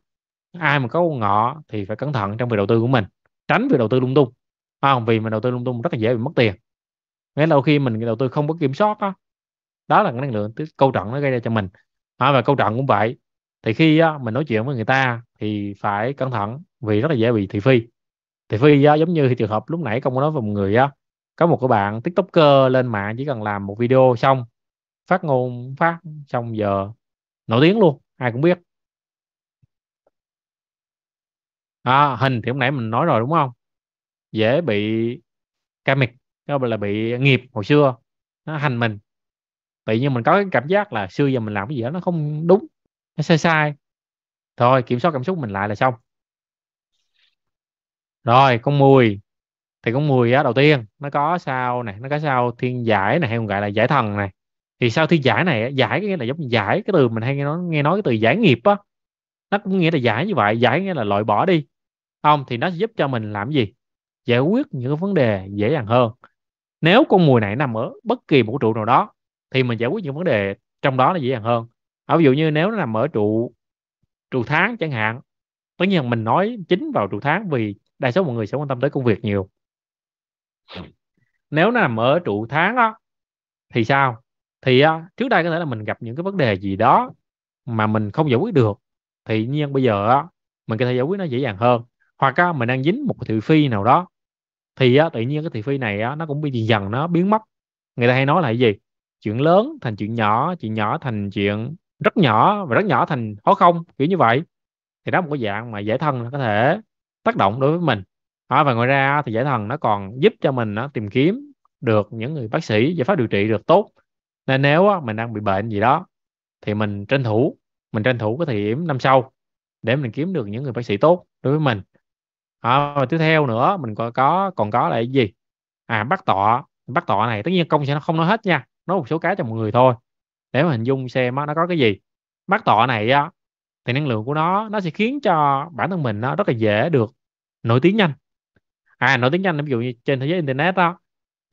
ai mà có ngọ thì phải cẩn thận trong việc đầu tư của mình tránh việc đầu tư lung tung. Không? Vì mình đầu tư lung tung rất là dễ bị mất tiền. Nghĩa là khi mình đầu tư không có kiểm soát đó đó là cái năng lượng câu trận nó gây ra cho mình. À, và câu trận cũng vậy. Thì khi á, mình nói chuyện với người ta thì phải cẩn thận vì rất là dễ bị thị phi. Thị phi á, giống như trường hợp lúc nãy công có nói về một người á có một cái bạn tiktoker lên mạng chỉ cần làm một video xong phát ngôn phát xong giờ nổi tiếng luôn ai cũng biết. À, hình thì hôm nãy mình nói rồi đúng không? Dễ bị karmic đó là bị nghiệp hồi xưa nó hành mình. Tự nhiên mình có cái cảm giác là xưa giờ mình làm cái gì đó nó không đúng nó sai sai. Thôi kiểm soát cảm xúc mình lại là xong. Rồi con mùi. Thì con mùi á đầu tiên nó có sao này nó có sao thiên giải này hay còn gọi là giải thần này. Thì sao thiên giải này giải cái nghĩa là giống như giải cái từ mình hay nghe nói nghe nói cái từ giải nghiệp á. Nó cũng nghĩa là giải như vậy giải nghĩa là loại bỏ đi không, thì nó giúp cho mình làm gì? Giải quyết những vấn đề dễ dàng hơn. Nếu con mùi này nằm ở bất kỳ một trụ nào đó, thì mình giải quyết những vấn đề trong đó nó dễ dàng hơn. Ở ví dụ như nếu nó nằm ở trụ trụ tháng chẳng hạn, tất nhiên mình nói chính vào trụ tháng vì đa số mọi người sẽ quan tâm tới công việc nhiều. Nếu nó nằm ở trụ tháng đó thì sao? Thì à, trước đây có thể là mình gặp những cái vấn đề gì đó mà mình không giải quyết được, thì nhiên bây giờ mình có thể giải quyết nó dễ dàng hơn hoặc á, mình đang dính một cái thị phi nào đó thì á, tự nhiên cái thị phi này á, nó cũng bị dần nó biến mất. Người ta hay nói là cái gì? Chuyện lớn thành chuyện nhỏ chuyện nhỏ thành chuyện rất nhỏ và rất nhỏ thành khó không kiểu như vậy. Thì đó một cái dạng mà giải thân có thể tác động đối với mình. À, và ngoài ra thì giải thần nó còn giúp cho mình nó tìm kiếm được những người bác sĩ giải pháp điều trị được tốt. Nên nếu á, mình đang bị bệnh gì đó thì mình tranh thủ mình tranh thủ cái thời điểm năm sau để mình kiếm được những người bác sĩ tốt đối với mình à, và tiếp theo nữa mình còn có còn có là cái gì? À bắt tọa bắt tọa này tất nhiên công sẽ nó không nói hết nha nói một số cái cho mọi người thôi. Để mà hình dung xem nó có cái gì. Bắt tọa này á thì năng lượng của nó nó sẽ khiến cho bản thân mình nó rất là dễ được nổi tiếng nhanh. À nổi tiếng nhanh ví dụ như trên thế giới internet đó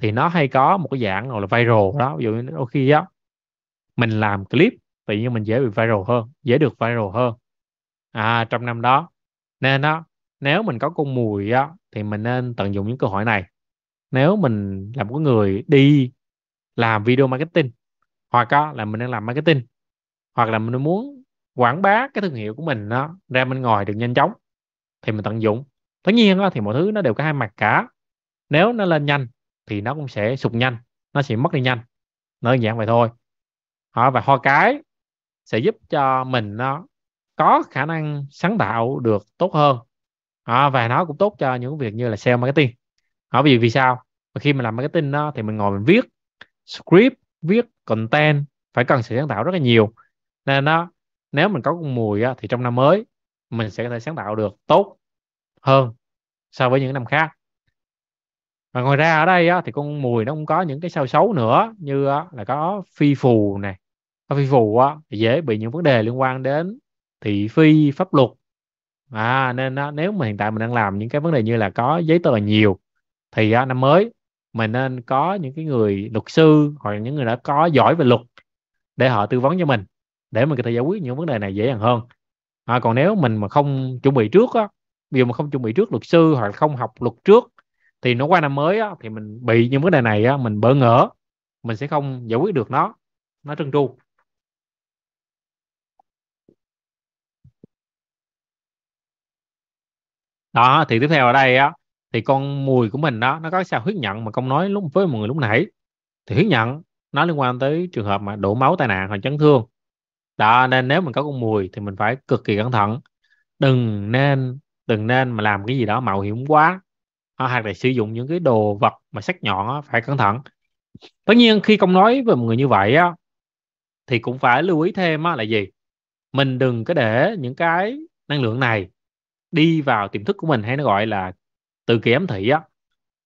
thì nó hay có một cái dạng gọi là viral đó. Ví dụ như đôi khi á mình làm clip tự nhiên mình dễ bị viral hơn dễ được viral hơn. À trong năm đó nên đó nếu mình có con mùi á thì mình nên tận dụng những cơ hội này. Nếu mình là một người đi làm video marketing hoặc á, là mình đang làm marketing hoặc là mình muốn quảng bá cái thương hiệu của mình đó, ra bên ngoài được nhanh chóng thì mình tận dụng. Tất nhiên đó, thì mọi thứ nó đều có hai mặt cả. Nếu nó lên nhanh thì nó cũng sẽ sụt nhanh nó sẽ mất đi nhanh. Đơn giản vậy thôi. Họ và hoa cái sẽ giúp cho mình nó có khả năng sáng tạo được tốt hơn à, và nó cũng tốt cho những việc như là sale marketing. À, vì vì sao? Và khi mình làm marketing đó, thì mình ngồi mình viết script viết content phải cần sự sáng tạo rất là nhiều. Nên đó nếu mình có con mùi á, thì trong năm mới mình sẽ có thể sáng tạo được tốt hơn so với những năm khác. Và ngoài ra ở đây á, thì con mùi nó cũng có những cái sao xấu nữa như á, là có phi phù này có phi phù á, thì dễ bị những vấn đề liên quan đến thị phi pháp luật à nên á, nếu mà hiện tại mình đang làm những cái vấn đề như là có giấy tờ nhiều thì á, năm mới mình nên có những cái người luật sư hoặc là những người đã có giỏi về luật để họ tư vấn cho mình để mình có thể giải quyết những vấn đề này dễ dàng hơn. À, còn nếu mình mà không chuẩn bị trước á ví dụ mà không chuẩn bị trước luật sư hoặc là không học luật trước thì nó qua năm mới á, thì mình bị những vấn đề này á, mình bỡ ngỡ mình sẽ không giải quyết được nó nó trơn tru. Đó thì tiếp theo ở đây á thì con mùi của mình đó nó có sao huyết nhận mà công nói lúc với mọi người lúc nãy. Thì huyết nhận nó liên quan tới trường hợp mà đổ máu tai nạn hoặc chấn thương. Đó nên nếu mình có con mùi thì mình phải cực kỳ cẩn thận. Đừng nên đừng nên mà làm cái gì đó mạo hiểm quá. Hoặc là sử dụng những cái đồ vật mà sắc nhọn đó, phải cẩn thận. Tất nhiên khi công nói với một người như vậy á thì cũng phải lưu ý thêm á, là gì? Mình đừng có để những cái năng lượng này đi vào tiềm thức của mình hay nó gọi là từ kỳ ám thị á.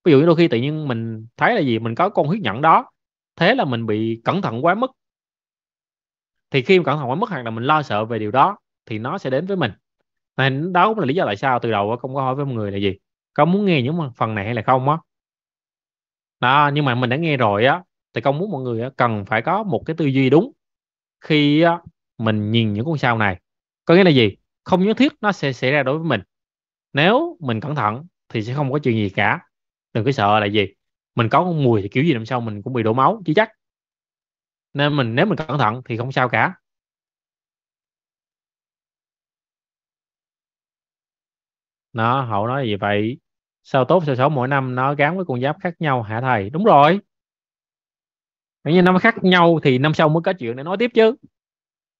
Ví dụ như đôi khi tự nhiên mình thấy là gì, mình có con huyết nhẫn đó, thế là mình bị cẩn thận quá mức. Thì khi cẩn thận quá mức hoặc là mình lo sợ về điều đó thì nó sẽ đến với mình. Nên đó cũng là lý do tại sao từ đầu không có hỏi với mọi người là gì, có muốn nghe những phần này hay là không á? Đó, nhưng mà mình đã nghe rồi á, thì con muốn mọi người cần phải có một cái tư duy đúng khi mình nhìn những con sao này. Có nghĩa là gì? Không nhất thiết nó sẽ xảy ra đối với mình. Nếu mình cẩn thận thì sẽ không có chuyện gì cả. Đừng có sợ là gì? Mình có con mùi thì kiểu gì năm sau mình cũng bị đổ máu, chứ chắc. Nên mình, nếu mình cẩn thận thì không sao cả. Nó, hậu nói gì vậy. Sao tốt, sao xấu? Mỗi năm nó gắn với con giáp khác nhau hả thầy? Đúng rồi. Nếu như năm khác nhau thì năm sau mới có chuyện để nói tiếp chứ.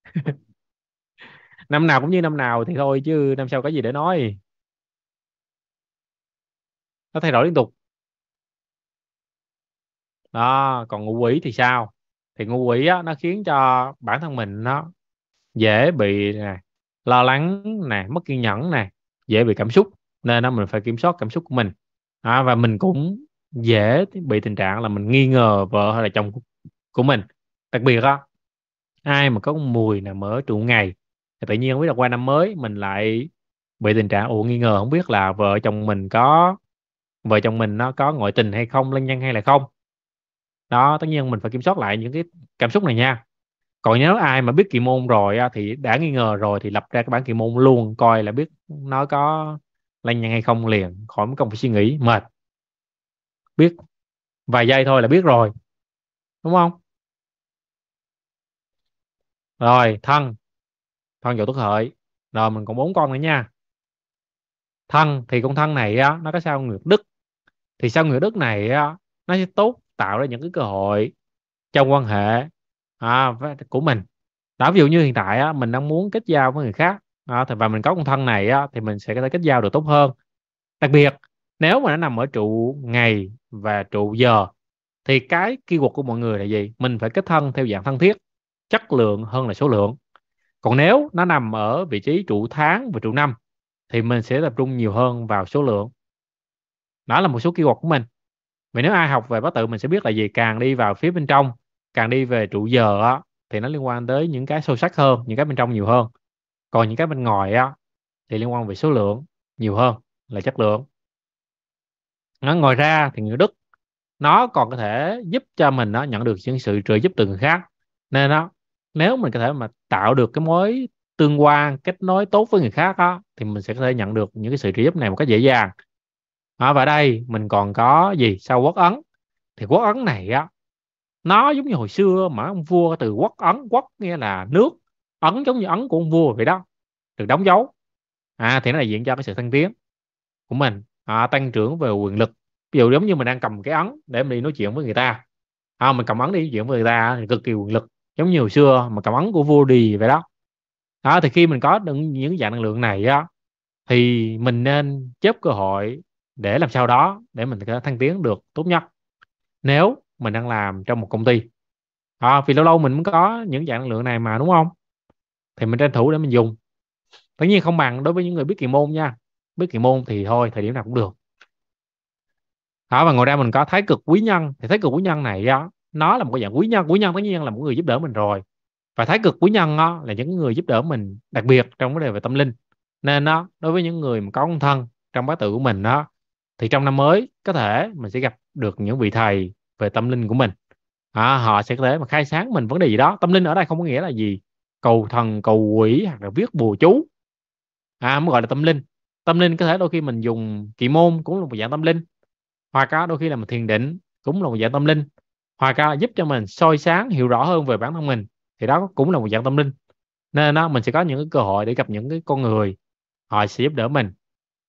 năm nào cũng như năm nào thì thôi chứ năm sau có gì để nói. Nó thay đổi liên tục. Đó còn ngũ quỷ thì sao? Thì ngũ quỷ á, nó khiến cho bản thân mình nó dễ bị nè lo lắng nè mất kiên nhẫn nè dễ bị cảm xúc nên nó mình phải kiểm soát cảm xúc của mình. À, và mình cũng dễ bị tình trạng là mình nghi ngờ vợ hay là chồng của mình. Đặc biệt á ai mà có mùi nào mở trụ ngày thì tự nhiên không biết là qua năm mới mình lại bị tình trạng, ủa, nghi ngờ, không biết là vợ chồng mình có, vợ chồng mình nó có ngoại tình hay không lân nhân hay là không? Đó, tất nhiên mình phải kiểm soát lại những cái cảm xúc này nha. Còn nếu ai mà biết kỳ môn rồi thì đã nghi ngờ rồi thì lập ra cái bản kỳ môn luôn, coi là biết nó có lân nhân hay không liền, khỏi mất công phải suy nghĩ, mệt. Biết vài giây thôi là biết rồi, đúng không? Rồi, thân thân dậu tuất hợi. Rồi mình còn bốn con nữa nha. Thân thì con thân này á nó có sao nguyệt đức. Thì sao nguyệt đức này á nó sẽ tốt tạo ra những cái cơ hội trong quan hệ à, của mình. Đó ví dụ như hiện tại á, mình đang muốn kết giao với người khác à, và mình có con thân này á, thì mình sẽ có thể kết giao được tốt hơn. Đặc biệt nếu mà nó nằm ở trụ ngày và trụ giờ thì cái keyword của mọi người là gì? Mình phải kết thân theo dạng thân thiết chất lượng hơn là số lượng còn nếu nó nằm ở vị trí trụ tháng và trụ năm thì mình sẽ tập trung nhiều hơn vào số lượng. Đó là một số keyword của mình. Vì nếu ai học về bát tự mình sẽ biết là gì? Càng đi vào phía bên trong càng đi về trụ giờ á, thì nó liên quan tới những cái sâu sắc hơn những cái bên trong nhiều hơn. Còn những cái bên ngoài á thì liên quan về số lượng nhiều hơn là chất lượng. Nó ngoài ra thì người đức nó còn có thể giúp cho mình nó nhận được những sự trợ giúp từ người khác. Nên đó nếu mình có thể mà tạo được cái mối tương quan kết nối tốt với người khác đó thì mình sẽ có thể nhận được những cái sự trợ giúp này một cách dễ dàng. À, và đây mình còn có gì? Sau quốc ấn. Thì quốc ấn này á nó giống như hồi xưa mà ông vua từ quốc ấn quốc nghĩa là nước. Ấn giống như ấn của ông vua vậy đó được đóng dấu. À thì nó đại diện cho cái sự thăng tiến của mình. À, tăng trưởng về quyền lực. Ví dụ giống như mình đang cầm cái ấn để mình đi nói chuyện với người ta. À, mình cầm ấn đi nói chuyện với người ta thì cực kỳ quyền lực giống như hồi xưa mà cảm ứng của vua đi vậy đó. Đó thì khi mình có những, những dạng năng lượng này á thì mình nên chớp cơ hội để làm sao đó để mình có thăng tiến được tốt nhất. Nếu mình đang làm trong một công ty. À, vì lâu lâu mình cũng có những dạng năng lượng này mà đúng không? Thì mình tranh thủ để mình dùng. Tất nhiên không bằng đối với những người biết kỳ môn nha. Biết kỳ môn thì thôi thời điểm nào cũng được. Đó và ngoài ra mình có thái cực quý nhân. Thì thái cực quý nhân này á nó là một cái dạng quý nhân quý nhân tất nhiên là một người giúp đỡ mình rồi. Và thái cực quý nhân đó, là những người giúp đỡ mình đặc biệt trong vấn đề về tâm linh. Nên đó đối với những người mà có ông thân trong bá tự của mình đó thì trong năm mới có thể mình sẽ gặp được những vị thầy về tâm linh của mình. À, họ sẽ có thể mà khai sáng mình vấn đề gì đó. Tâm linh ở đây không có nghĩa là gì? Cầu thần cầu quỷ hoặc là viết bùa chú. À mới gọi là tâm linh. Tâm linh có thể đôi khi mình dùng kỳ môn cũng là một dạng tâm linh. Hoặc có đôi khi là một thiền định cũng là một dạng tâm linh hoặc là giúp cho mình soi sáng hiểu rõ hơn về bản thân mình. Thì đó cũng là một dạng tâm linh. Nên đó mình sẽ có những cái cơ hội để gặp những cái con người họ sẽ giúp đỡ mình.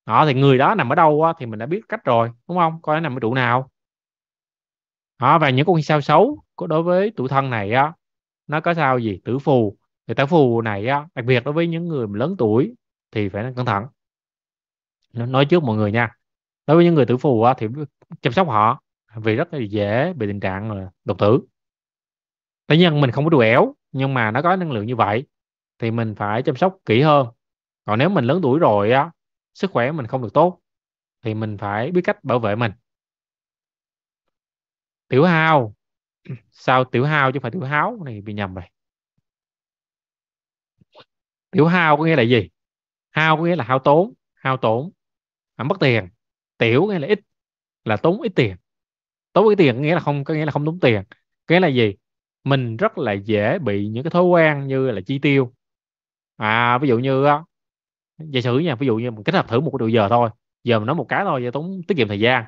Đó thì người đó nằm ở đâu thì mình đã biết cách rồi đúng không? Coi nó nằm ở trụ nào. Đó, và những con sao xấu có đối với tuổi thân này á nó có sao gì? Tử phù. Thì tử phù này á đặc biệt đối với những người lớn tuổi thì phải cẩn thận. Nói trước mọi người nha. Đối với những người tử phù á, thì chăm sóc họ vì rất là dễ bị tình trạng là đột tử. Tất nhiên mình không có đùa éo nhưng mà nó có năng lượng như vậy thì mình phải chăm sóc kỹ hơn. Còn nếu mình lớn tuổi rồi á sức khỏe mình không được tốt thì mình phải biết cách bảo vệ mình. Tiểu hao. Sao tiểu hao chứ không phải tiểu háo này bị nhầm rồi tiểu hao có nghĩa là gì? Hao có nghĩa là hao tốn hao tổn à, mất tiền. Tiểu nghĩa là ít là tốn ít tiền tốn cái tiền nghĩa là không có nghĩa là không tốn tiền. Cái là gì? Mình rất là dễ bị những cái thói quen như là chi tiêu. À ví dụ như giả sử nha ví dụ như mình kết hợp thử một cái độ giờ thôi. Giờ mình nói một cái thôi giờ tốn tiết kiệm thời gian.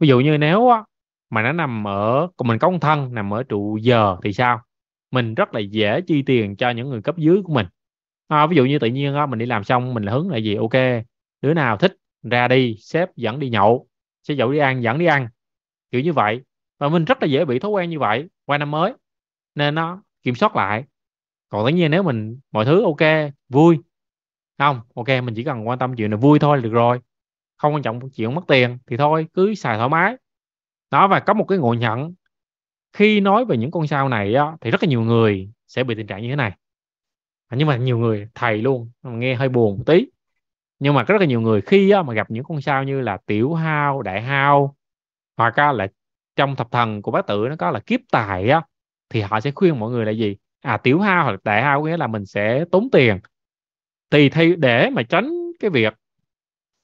Ví dụ như nếu á, mà nó nằm ở còn mình có một thân nằm ở trụ giờ thì sao? Mình rất là dễ chi tiền cho những người cấp dưới của mình. À, ví dụ như tự nhiên á, mình đi làm xong mình là hứng là gì? Ok đứa nào thích ra đi sếp dẫn đi nhậu. Sếp dẫn đi ăn dẫn đi ăn kiểu như vậy. Và mình rất là dễ bị thói quen như vậy qua năm mới nên nó kiểm soát lại. Còn tất nhiên nếu mình mọi thứ ok vui không ok mình chỉ cần quan tâm chuyện là vui thôi là được rồi. Không quan trọng chuyện mất tiền thì thôi cứ xài thoải mái. Đó và có một cái ngộ nhận khi nói về những con sao này á, thì rất là nhiều người sẽ bị tình trạng như thế này. À, nhưng mà nhiều người thầy luôn nghe hơi buồn một tí. Nhưng mà rất là nhiều người khi á, mà gặp những con sao như là tiểu hao đại hao hoặc là trong thập thần của bát tự nó có là kiếp tài á thì họ sẽ khuyên mọi người là gì? À tiểu hao hoặc đại hao nghĩa là mình sẽ tốn tiền. Thì thay để mà tránh cái việc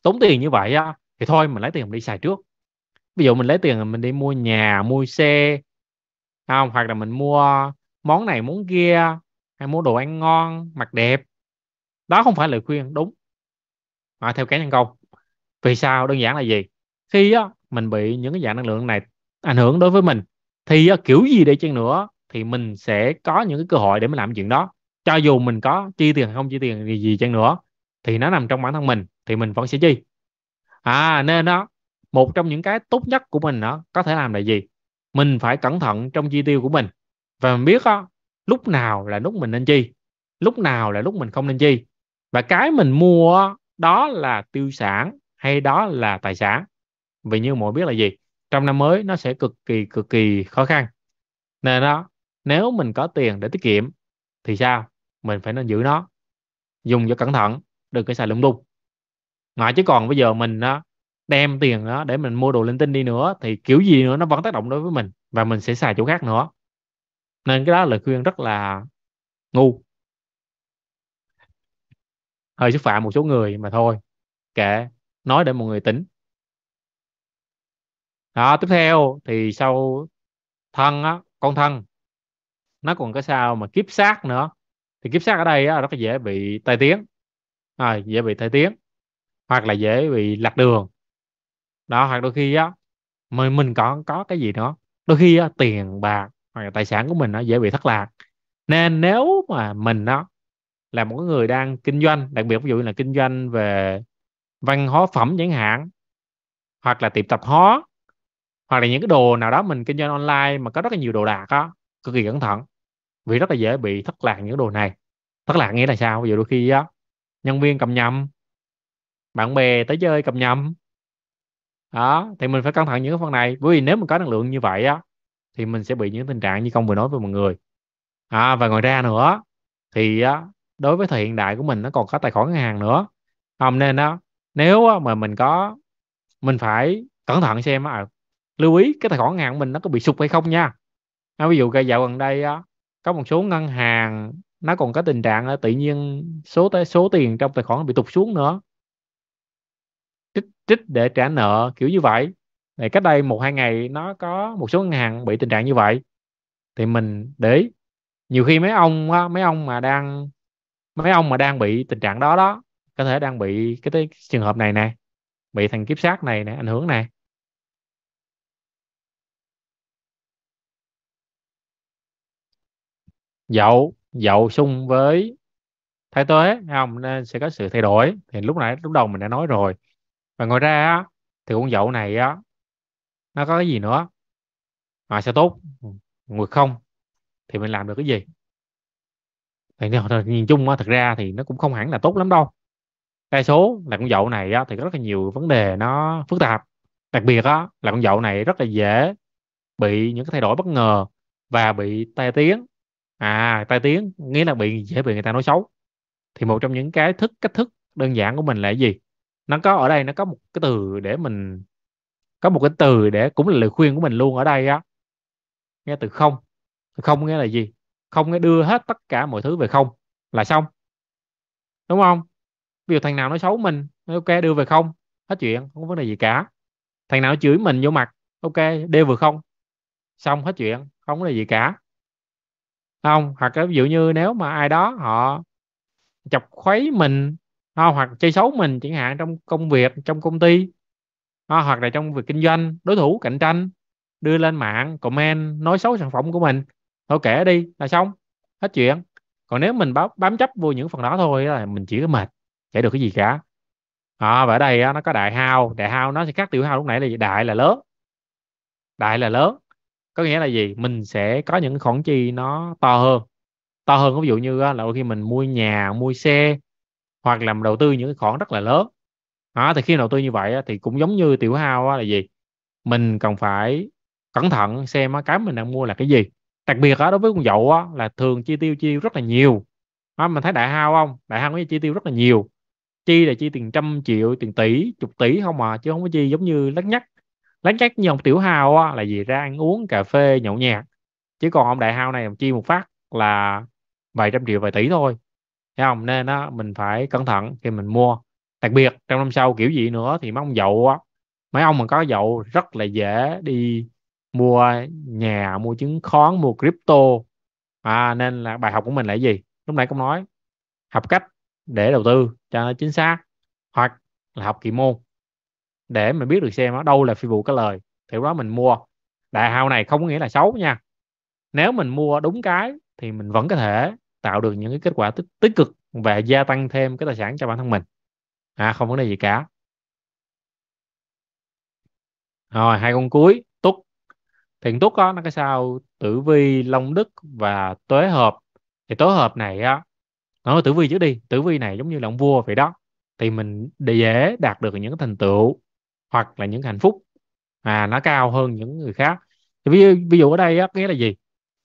tốn tiền như vậy á thì thôi mình lấy tiền mình đi xài trước. Ví dụ mình lấy tiền mình đi mua nhà mua xe không? Hoặc là mình mua món này món kia hay mua đồ ăn ngon mặc đẹp. Đó không phải lời khuyên đúng. À, theo cá nhân công vì sao? Đơn giản là gì? Khi á, mình bị những cái dạng năng lượng này ảnh hưởng đối với mình thì ờ, kiểu gì để chăng nữa thì mình sẽ có những cái cơ hội để mình làm chuyện đó. Cho dù mình có chi tiền hay không chi tiền gì gì chăng nữa thì nó nằm trong bản thân mình thì mình vẫn sẽ chi. À nên đó một trong những cái tốt nhất của mình đó có thể làm là gì? Mình phải cẩn thận trong chi tiêu của mình. Và mình biết đó, lúc nào là lúc mình nên chi lúc nào là lúc mình không nên chi. Và cái mình mua đó là tiêu sản hay đó là tài sản vì như mọi biết là gì? Trong năm mới nó sẽ cực kỳ cực kỳ khó khăn. Nên đó nếu mình có tiền để tiết kiệm thì sao? Mình phải nên giữ nó. Dùng cho cẩn thận đừng có xài lung tung. Ngoài chứ còn bây giờ mình đó, đem tiền đó để mình mua đồ linh tinh đi nữa thì kiểu gì nữa nó vẫn tác động đối với mình và mình sẽ xài chỗ khác nữa. Nên cái đó là lời khuyên rất là ngu. Hơi xúc phạm một số người mà thôi kệ. Nói để mọi người tính đó tiếp theo thì sau thân á con thân nó còn cái sao mà kiếp sát nữa. Thì kiếp sát ở đây á, rất là dễ bị tai tiếng. À, dễ bị tai tiếng hoặc là dễ bị lạc đường. Đó hoặc đôi khi á mình mình có có cái gì nữa đôi khi á, tiền bạc hoặc là tài sản của mình nó dễ bị thất lạc. Nên nếu mà mình đó là một người đang kinh doanh đặc biệt ví dụ như là kinh doanh về văn hóa phẩm chẳng hạn hoặc là tiệm tạp hóa hoặc là những cái đồ nào đó mình kinh doanh online mà có rất là nhiều đồ đạc á cực kỳ cẩn thận. Vì rất là dễ bị thất lạc những đồ này. Thất lạc nghĩa là sao? Ví dụ đôi khi á nhân viên cầm nhầm bạn bè tới chơi cầm nhầm. Đó thì mình phải cẩn thận những cái phần này. Bởi vì nếu mình có năng lượng như vậy á thì mình sẽ bị những tình trạng như công vừa nói với mọi người. À, và ngoài ra nữa thì á, đối với thời hiện đại của mình nó còn có tài khoản ngân hàng nữa. Không nên đó nếu á, mà mình có mình phải cẩn thận xem á, à, lưu ý cái tài khoản ngân hàng của mình nó có bị sụp hay không nha. À, ví dụ cái dạo gần đây á, có một số ngân hàng nó còn có tình trạng là tự nhiên số tới số tiền trong tài khoản bị tụt xuống nữa. Trích trích để trả nợ kiểu như vậy. Thì cách đây một hai ngày nó có một số ngân hàng bị tình trạng như vậy. Thì mình để nhiều khi mấy ông mấy ông mà đang mấy ông mà đang bị tình trạng đó đó có thể đang bị cái, cái trường hợp này nè bị thằng kiếp sát này nè ảnh hưởng này. Dậu dậu xung với thái tuế không? Nên sẽ có sự thay đổi. Thì lúc nãy lúc đầu mình đã nói rồi. Và ngoài ra thì con dậu này á nó có cái gì nữa? Mà sẽ tốt? Người không? Thì mình làm được cái gì? Thì nhìn chung á thực ra thì nó cũng không hẳn là tốt lắm đâu. Đa số là con dậu này á, thì có rất là nhiều vấn đề nó phức tạp. Đặc biệt á là con dậu này rất là dễ bị những cái thay đổi bất ngờ và bị tai tiếng à tai tiếng, nghĩa là bị, dễ bị người ta nói xấu. Thì một trong những cái thức, cách thức đơn giản của mình là gì? Nó có, ở đây nó có một cái từ để mình, có một cái từ để cũng là lời khuyên của mình luôn ở đây á. Nghe từ không. Không nghĩa là gì? Không nghĩa đưa hết tất cả mọi thứ về không là xong. Đúng không? Ví dụ thằng nào nói xấu mình ok, đưa về không, hết chuyện, không có vấn đề gì cả. Thằng nào chửi mình vô mặt, ok, đưa vừa không, xong, hết chuyện, không có gì cả không hoặc là ví dụ như nếu mà ai đó họ chọc khuấy mình không? hoặc chơi xấu mình chẳng hạn trong công việc trong công ty không? hoặc là trong việc kinh doanh đối thủ cạnh tranh đưa lên mạng comment nói xấu sản phẩm của mình thôi kể đi là xong hết chuyện còn nếu mình bám, bám chấp vô những phần đó thôi là mình chỉ có mệt chả được cái gì cả à, và ở đây nó có đại hao đại hao nó sẽ khác tiểu hao lúc nãy là gì? đại là lớn đại là lớn có nghĩa là gì? Mình sẽ có những khoản chi nó to hơn. To hơn ví dụ như là khi mình mua nhà mua xe hoặc làm đầu tư những khoản rất là lớn. Đó, thì khi đầu tư như vậy thì cũng giống như tiểu hao là gì? Mình cần phải cẩn thận xem cái mình đang mua là cái gì. Đặc biệt ở đối với con dậu là thường chi tiêu chi tiêu rất là nhiều. Đó, mình thấy đại hao không? Đại hao có chi tiêu rất là nhiều. Chi là chi tiền trăm triệu tiền tỷ chục tỷ không mà chứ không có chi giống như lắc nhắc lắc chắc như ông tiểu hào á, là gì ra ăn uống cà phê nhậu nhạt chứ còn ông đại hao này chi một phát là vài trăm triệu vài tỷ thôi. Thấy không? Nên á mình phải cẩn thận khi mình mua. Đặc biệt trong năm sau kiểu gì nữa thì mấy ông dậu á mấy ông mà có dậu rất là dễ đi mua nhà mua chứng khoán mua crypto. À, nên là bài học của mình là gì? Lúc nãy cũng nói học cách để đầu tư cho nó chính xác hoặc là học kỳ môn để mình biết được xem ở đâu là phi vụ cái lời. Thì đó mình mua. Đại hao này không có nghĩa là xấu nha. Nếu mình mua đúng cái thì mình vẫn có thể tạo được những cái kết quả tích, tích cực và gia tăng thêm cái tài sản cho bản thân mình. À không vấn đề gì cả. Rồi hai con cuối. Túc. Thiện túc đó, nó cái sao? Tử vi long đức và tuế hợp. Thì tuế hợp này á nói tử vi trước đi. Tử vi này giống như là ông vua vậy đó. Thì mình dễ đạt được những thành tựu hoặc là những hạnh phúc mà nó cao hơn những người khác. Thì ví, ví dụ ở đây á nghĩa là gì?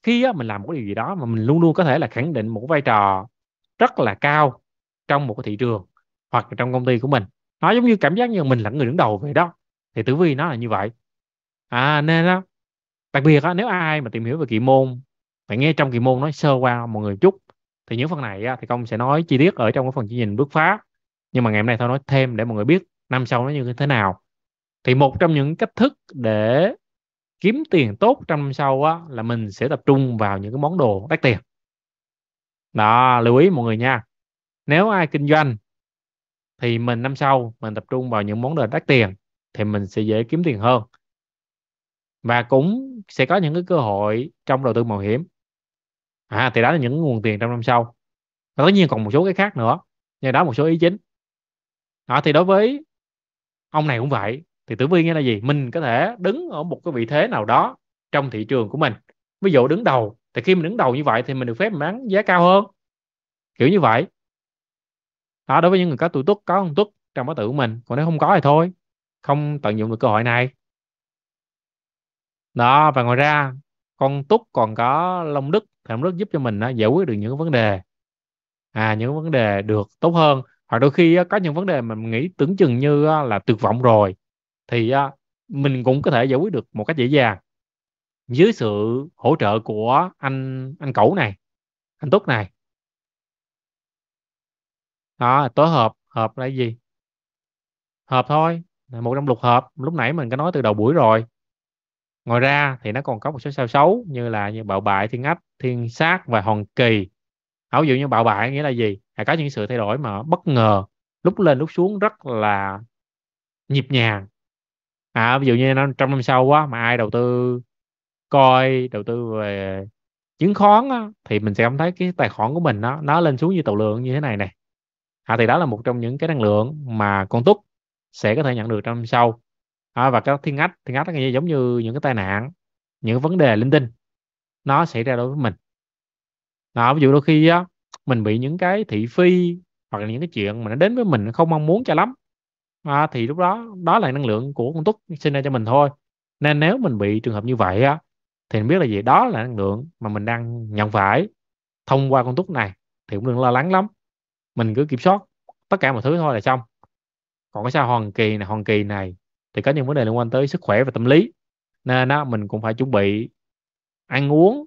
Khi á, mình làm một điều gì đó mà mình luôn luôn có thể là khẳng định một vai trò rất là cao trong một cái thị trường hoặc là trong công ty của mình. Nó giống như cảm giác như mình là người đứng đầu vậy đó thì tử vi nó là như vậy. À nên á đặc biệt á, nếu ai mà tìm hiểu về kỳ môn phải nghe trong kỳ môn nói sơ qua mọi người chút thì những phần này á, thì công sẽ nói chi tiết ở trong cái phần chương trình bước phá. Nhưng mà ngày hôm nay thôi nói thêm để mọi người biết năm sau nó như thế nào thì một trong những cách thức để kiếm tiền tốt trong năm sau á, là mình sẽ tập trung vào những cái món đồ đắt tiền. Đó lưu ý mọi người nha. Nếu ai kinh doanh thì mình năm sau mình tập trung vào những món đồ đắt tiền thì mình sẽ dễ kiếm tiền hơn. Và cũng sẽ có những cái cơ hội trong đầu tư mạo hiểm. À thì đó là những nguồn tiền trong năm sau. Và tất nhiên còn một số cái khác nữa nhưng đó một số ý chính. Đó thì đối với ông này cũng vậy thì tử vi nghĩa là gì? Mình có thể đứng ở một cái vị thế nào đó trong thị trường của mình. Ví dụ đứng đầu, thì khi mình đứng đầu như vậy thì mình được phép bán giá cao hơn. Kiểu như vậy. Đó, đối với những người có tuổi tuất, có con tuất trong bát tự của mình. Còn nếu không có thì thôi, không tận dụng được cơ hội này. Đó, và ngoài ra, con túc còn có long đức. Thì long đức giúp cho mình giải quyết được những vấn đề. À những vấn đề được tốt hơn. Hoặc đôi khi có những vấn đề mà mình nghĩ tưởng chừng như là tuyệt vọng rồi thì à, mình cũng có thể giải quyết được một cách dễ dàng dưới sự hỗ trợ của anh anh cẩu này, anh túc này. Đó tối hợp hợp là gì? Hợp thôi một trong lục hợp. Lúc nãy mình có nói từ đầu buổi rồi. Ngoài ra thì nó còn có một số sao xấu như là như bạo bại, thiên ách, thiên sát và hòn kỳ. Ví dụ như bạo bại nghĩa là gì? Là có những sự thay đổi mà bất ngờ, lúc lên lúc xuống rất là nhịp nhàng à ví dụ như nó trong năm sau quá mà ai đầu tư coi đầu tư về chứng khoán á, thì mình sẽ cảm thấy cái tài khoản của mình nó nó lên xuống như tàu lượng như thế này này à, thì đó là một trong những cái năng lượng mà con túc sẽ có thể nhận được trong năm sau. À, và các thiên ách thiên ách là giống như những cái tai nạn những vấn đề linh tinh nó xảy ra đối với mình. Đó, ví dụ đôi khi á mình bị những cái thị phi hoặc là những cái chuyện mà nó đến với mình không mong muốn cho lắm à, thì lúc đó đó là năng lượng của con túc sinh ra cho mình thôi. Nên nếu mình bị trường hợp như vậy á thì mình biết là gì? Đó là năng lượng mà mình đang nhận phải thông qua con túc này thì cũng đừng lo lắng lắm. Mình cứ kiểm soát tất cả mọi thứ thôi là xong. Còn cái sao hoàng kỳ này hoàng kỳ này thì có những vấn đề liên quan tới sức khỏe và tâm lý. Nên á, mình cũng phải chuẩn bị ăn uống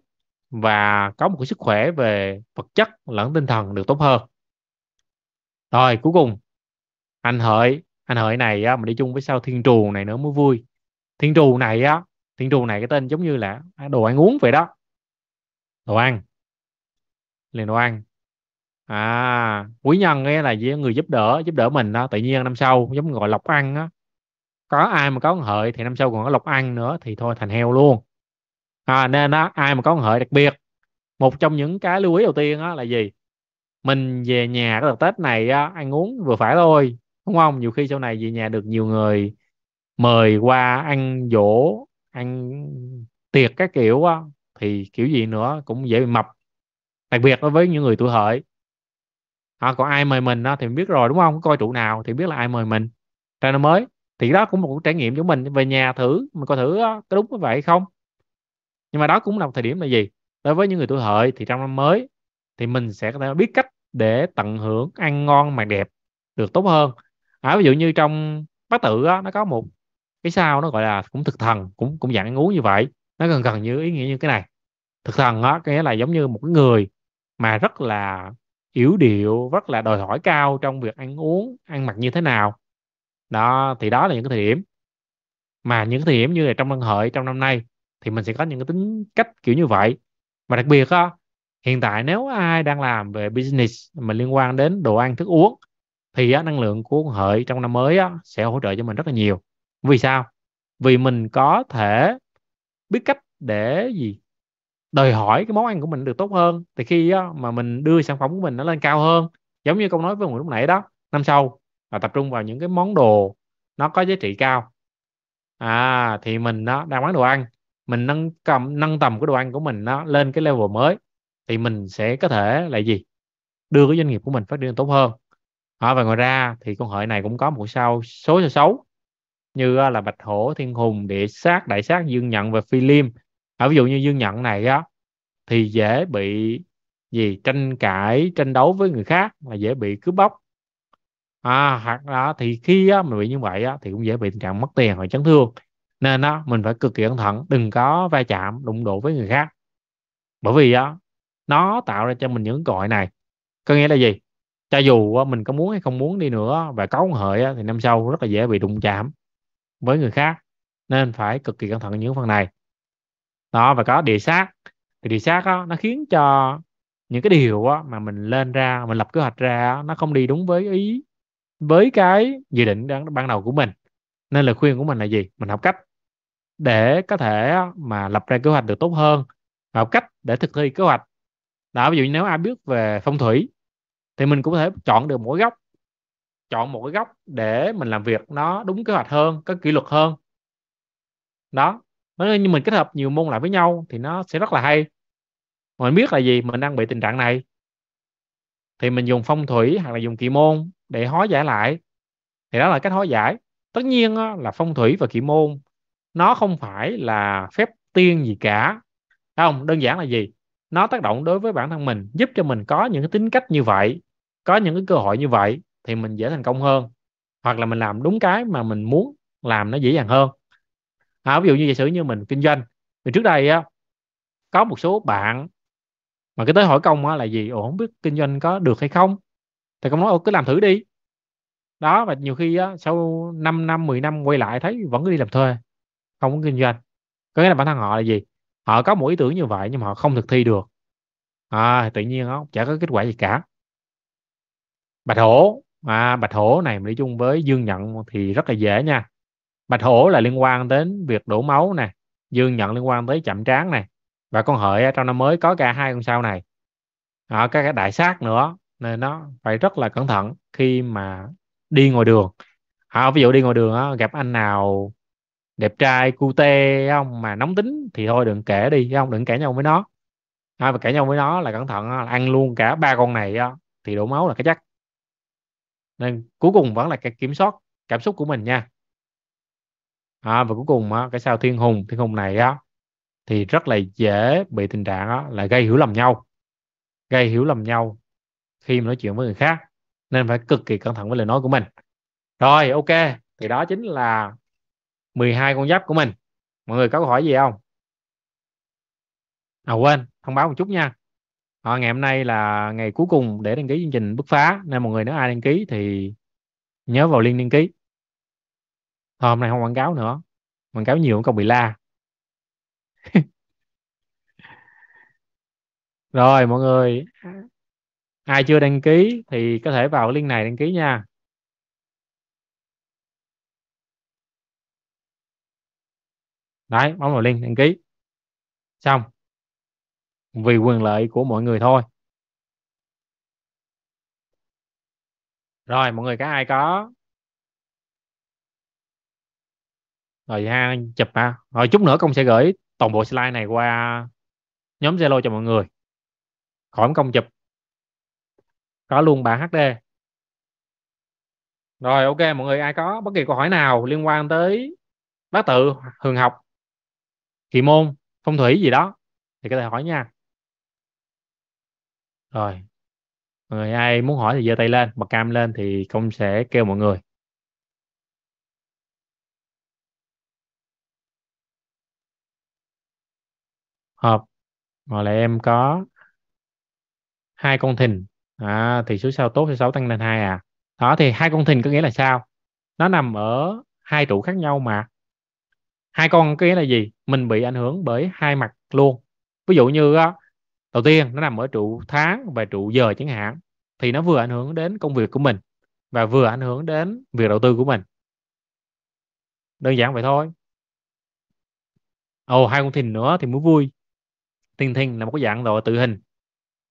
và có một cái sức khỏe về vật chất lẫn tinh thần được tốt hơn. Rồi cuối cùng anh hợi anh hợi này á, mà đi chung với sao thiên trù này nữa mới vui. Thiên trù này á thiên trù này cái tên giống như là đồ ăn uống vậy đó. Đồ ăn. Liền đồ ăn. À quý nhân ấy là người giúp đỡ giúp đỡ mình đó tự nhiên năm sau giống gọi lộc ăn á. Có ai mà có hợi thì năm sau còn có lộc ăn nữa thì thôi thành heo luôn. À, nên đó ai mà có hợi đặc biệt một trong những cái lưu ý đầu tiên á là gì? Mình về nhà cái đợt tết này á, ăn uống vừa phải thôi đúng không? Nhiều khi sau này về nhà được nhiều người mời qua ăn dỗ ăn tiệc các kiểu á thì kiểu gì nữa cũng dễ bị mập. Đặc biệt đối với những người tuổi hợi. À, còn ai mời mình á, thì mình biết rồi đúng không? Coi trụ nào thì biết là ai mời mình. Ra năm mới. Thì đó cũng một trải nghiệm của mình. Về nhà thử mình coi thử á, có đúng như vậy không? Nhưng mà đó cũng là một thời điểm là gì? Đối với những người tuổi hợi thì trong năm mới thì mình sẽ có thể biết cách để tận hưởng ăn ngon mà đẹp được tốt hơn à, ví dụ như trong bát tự á, nó có một cái sao nó gọi là cũng thực thần cũng cũng dạng ăn uống như vậy. Nó gần gần như ý nghĩa như cái này. Thực thần á nghĩa là giống như một cái người mà rất là yếu điệu rất là đòi hỏi cao trong việc ăn uống ăn mặc như thế nào. Đó thì đó là những cái thời điểm. Mà những cái thời điểm như là trong năm hợi trong năm nay thì mình sẽ có những cái tính cách kiểu như vậy. Mà đặc biệt á hiện tại nếu ai đang làm về business mà liên quan đến đồ ăn thức uống thì á, năng lượng của hợi trong năm mới á, sẽ hỗ trợ cho mình rất là nhiều. Vì sao? Vì mình có thể biết cách để gì? Đòi hỏi cái món ăn của mình được tốt hơn. Thì khi á, mà mình đưa sản phẩm của mình nó lên cao hơn giống như câu nói với người lúc nãy đó năm sau là tập trung vào những cái món đồ nó có giá trị cao. À thì mình đó đang bán đồ ăn mình nâng cầm nâng tầm cái đồ ăn của mình nó lên cái level mới thì mình sẽ có thể là gì? Đưa cái doanh nghiệp của mình phát triển tốt hơn à, và ngoài ra thì con hợi này cũng có một sao số sao xấu như là bạch hổ thiên hùng địa sát đại sát dương nhận và phi liêm. À, ví dụ như dương nhận này á thì dễ bị gì? Tranh cãi tranh đấu với người khác là dễ bị cướp bóc. À, hoặc là thì khi á, mình bị như vậy á, thì cũng dễ bị tình trạng mất tiền hoặc chấn thương. Nên á, mình phải cực kỳ cẩn thận đừng có va chạm đụng độ với người khác. Bởi vì á, nó tạo ra cho mình những gọi này. Có nghĩa là gì? Cho dù mình có muốn hay không muốn đi nữa và có hợi á, thì năm sau rất là dễ bị đụng chạm với người khác nên phải cực kỳ cẩn thận những phần này. Đó và có địa sát thì địa sát đó, nó khiến cho những cái điều mà mình lên ra mình lập kế hoạch ra nó không đi đúng với ý với cái dự định ban đầu của mình. Nên lời khuyên của mình là gì? Mình học cách để có thể mà lập ra kế hoạch được tốt hơn học cách để thực thi kế hoạch. Đó ví dụ như nếu ai biết về phong thủy thì mình cũng có thể chọn được mỗi góc, chọn một cái góc để mình làm việc nó đúng kế hoạch hơn, có kỷ luật hơn. Đó nếu như mình kết hợp nhiều môn lại với nhau thì nó sẽ rất là hay. Mình biết là gì? Mình đang bị tình trạng này. Thì mình dùng phong thủy hoặc là dùng kỳ môn để hóa giải lại. Thì đó là cách hóa giải. Tất nhiên là phong thủy và kỳ môn nó không phải là phép tiên gì cả. Không? Đơn giản là gì? Nó tác động đối với bản thân mình giúp cho mình có những cái tính cách như vậy có những cái cơ hội như vậy thì mình dễ thành công hơn. Hoặc là mình làm đúng cái mà mình muốn làm nó dễ dàng hơn. À, ví dụ như giả sử như mình kinh doanh thì trước đây á có một số bạn mà cái tới hỏi công á là gì? Ồ không biết kinh doanh có được hay không? Thì công nói ô cứ làm thử đi. Đó và nhiều khi á sau 5 năm 10 năm quay lại thấy vẫn cứ đi làm thuê không có kinh doanh. Có nghĩa là bản thân họ là gì? Họ có một ý tưởng như vậy nhưng mà họ không thực thi được. À, tự nhiên không, chả có kết quả gì cả. Bạch hổ à, bạch hổ này nói chung với dương nhận thì rất là dễ nha. Bạch hổ là liên quan đến việc đổ máu nè dương nhận liên quan tới chậm tráng này và con hợi trong năm mới có cả hai con sao này. À, có cái đại sát nữa nên nó phải rất là cẩn thận khi mà đi ngoài đường. À, ví dụ đi ngoài đường á, gặp anh nào đẹp trai cute không? Mà nóng tính thì thôi đừng kể đi không? Đừng kể nhau với nó. À, và kể nhau với nó là cẩn thận là ăn luôn cả ba con này thì đổ máu là cái chắc. Nên cuối cùng vẫn là cái kiểm soát cảm xúc của mình nha. À, và cuối cùng á, cái sao thiên hùng thiên hùng này á thì rất là dễ bị tình trạng á, là gây hiểu lầm nhau. Gây hiểu lầm nhau khi mà nói chuyện với người khác nên phải cực kỳ cẩn thận với lời nói của mình. Rồi ok thì đó chính là 12 con giáp của mình. Mọi người có câu hỏi gì không? À quên thông báo một chút nha. À, ngày hôm nay là ngày cuối cùng để đăng ký chương trình bứt phá nên mọi người nếu ai đăng ký thì nhớ vào link đăng ký. À, hôm nay không quảng cáo nữa. Quảng cáo nhiều cũng không bị la. Rồi mọi người ai chưa đăng ký thì có thể vào link này đăng ký nha. Đấy, bấm vào link đăng ký. Xong. Vì quyền lợi của mọi người thôi. Rồi, mọi người có ai có? Rồi, ha, chụp ha. Rồi, chút nữa công sẽ gửi toàn bộ slide này qua nhóm Zalo cho mọi người. Khỏi công chụp. Có luôn bản HD rồi, ok, mọi người, ai có bất kỳ câu hỏi nào liên quan tới bác tự, hường học kỳ môn phong thủy gì đó. Thì có thể hỏi nha. Rồi. Mọi người ai muốn hỏi thì giơ tay lên bật cam lên thì công sẽ kêu mọi người. Hợp. Hoặc là em có hai con thìn. À, thì số sao tốt số sáu tăng lên hai à. Đó thì hai con thìn có nghĩa là sao? Nó nằm ở hai trụ khác nhau mà hai con cái là gì? Mình bị ảnh hưởng bởi hai mặt luôn. Ví dụ như đầu tiên nó nằm ở trụ tháng và trụ giờ chẳng hạn thì nó vừa ảnh hưởng đến công việc của mình và vừa ảnh hưởng đến việc đầu tư của mình. Đơn giản vậy thôi. Ồ hai con thìn nữa thì mới vui. Thiên thìn là một cái dạng rồi tự hình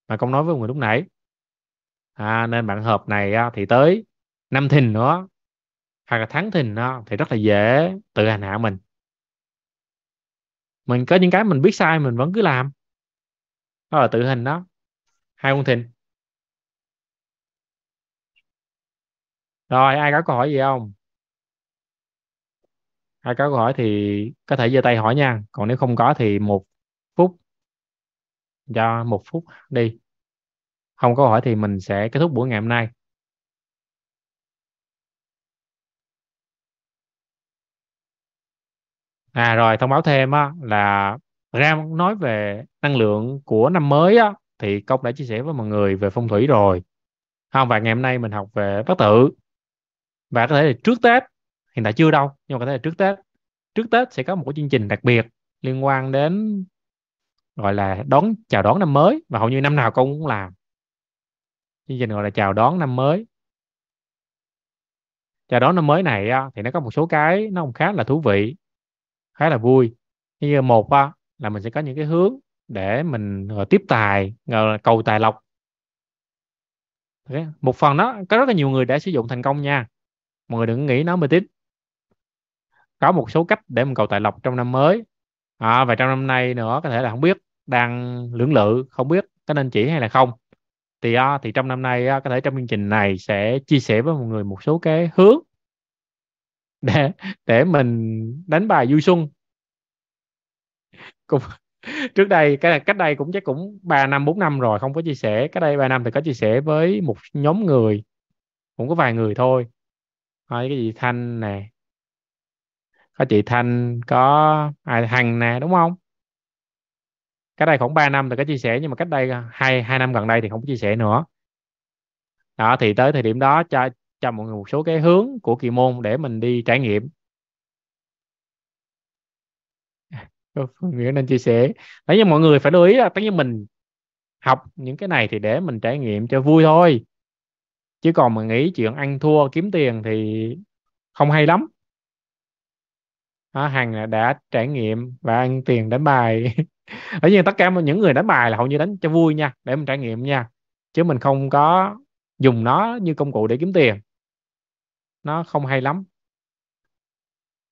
mà công nói với người lúc nãy. À, nên bạn hợp này thì tới năm thìn nữa hoặc là tháng thìn đó, thì rất là dễ tự hành hạ mình mình có những cái mình biết sai mình vẫn cứ làm. Đó là tự hình đó. Hai con thìn. Rồi, ai có câu hỏi gì không? Ai có câu hỏi thì có thể giơ tay hỏi nha. Còn nếu không có thì một phút. Cho một phút đi. Không có hỏi thì mình sẽ kết thúc buổi ngày hôm nay. À rồi, thông báo thêm á, là ra nói về năng lượng của năm mới á, thì công đã chia sẻ với mọi người về phong thủy rồi. Không, và ngày hôm nay mình học về bát tự. Và có thể là trước Tết, hiện tại chưa đâu, nhưng mà có thể là trước Tết. Trước Tết sẽ có một cái chương trình đặc biệt liên quan đến, gọi là, đón, chào đón năm mới và hầu như năm nào con cũng làm. Chương trình gọi là chào đón năm mới. Chào đón năm mới này thì nó có một số cái nó cũng khá là thú vị khá là vui. Như ờ, một á, là mình sẽ có những cái hướng để mình ờ, tiếp tài ờ, cầu tài lộc. Một phần đó có rất là nhiều người đã sử dụng thành công nha. Mọi người đừng nghĩ nó mê tín có một số cách để mình cầu tài lộc trong năm mới. À, và trong năm nay nữa có thể là không biết đang lưỡng lự không biết có nên chỉ hay là không. Thì thì trong năm nay có thể trong chương trình này sẽ chia sẻ với mọi người một số cái hướng để để mình đánh bài vui xuân. Cũng, trước đây, cái cách đây cũng chắc cũng 3 năm 4 năm rồi, không có chia sẻ. Cái đây 3 năm thì có chia sẻ với một nhóm người, cũng có vài người thôi. Thôi cái gì thanh nè, có chị thanh, có ai, hằng nè, đúng không? Cái đây khoảng 3 năm thì có chia sẻ, nhưng mà cách đây hai hai năm gần đây thì không có chia sẻ nữa. Đó, thì tới thời điểm đó, cho cho mọi người một số cái hướng của kỳ môn để mình đi trải nghiệm. À, Nghĩa nên chia sẻ. Tất nhiên mọi người phải lưu ý là tất nhiên mình học những cái này thì để mình trải nghiệm cho vui thôi. Chứ còn mình nghĩ chuyện ăn thua kiếm tiền thì không hay lắm. À, hằng đã trải nghiệm và ăn tiền đánh bài. Ở nhiên tất cả những người đánh bài là hầu như đánh cho vui nha để mình trải nghiệm nha. Chứ mình không có dùng nó như công cụ để kiếm tiền nó không hay lắm.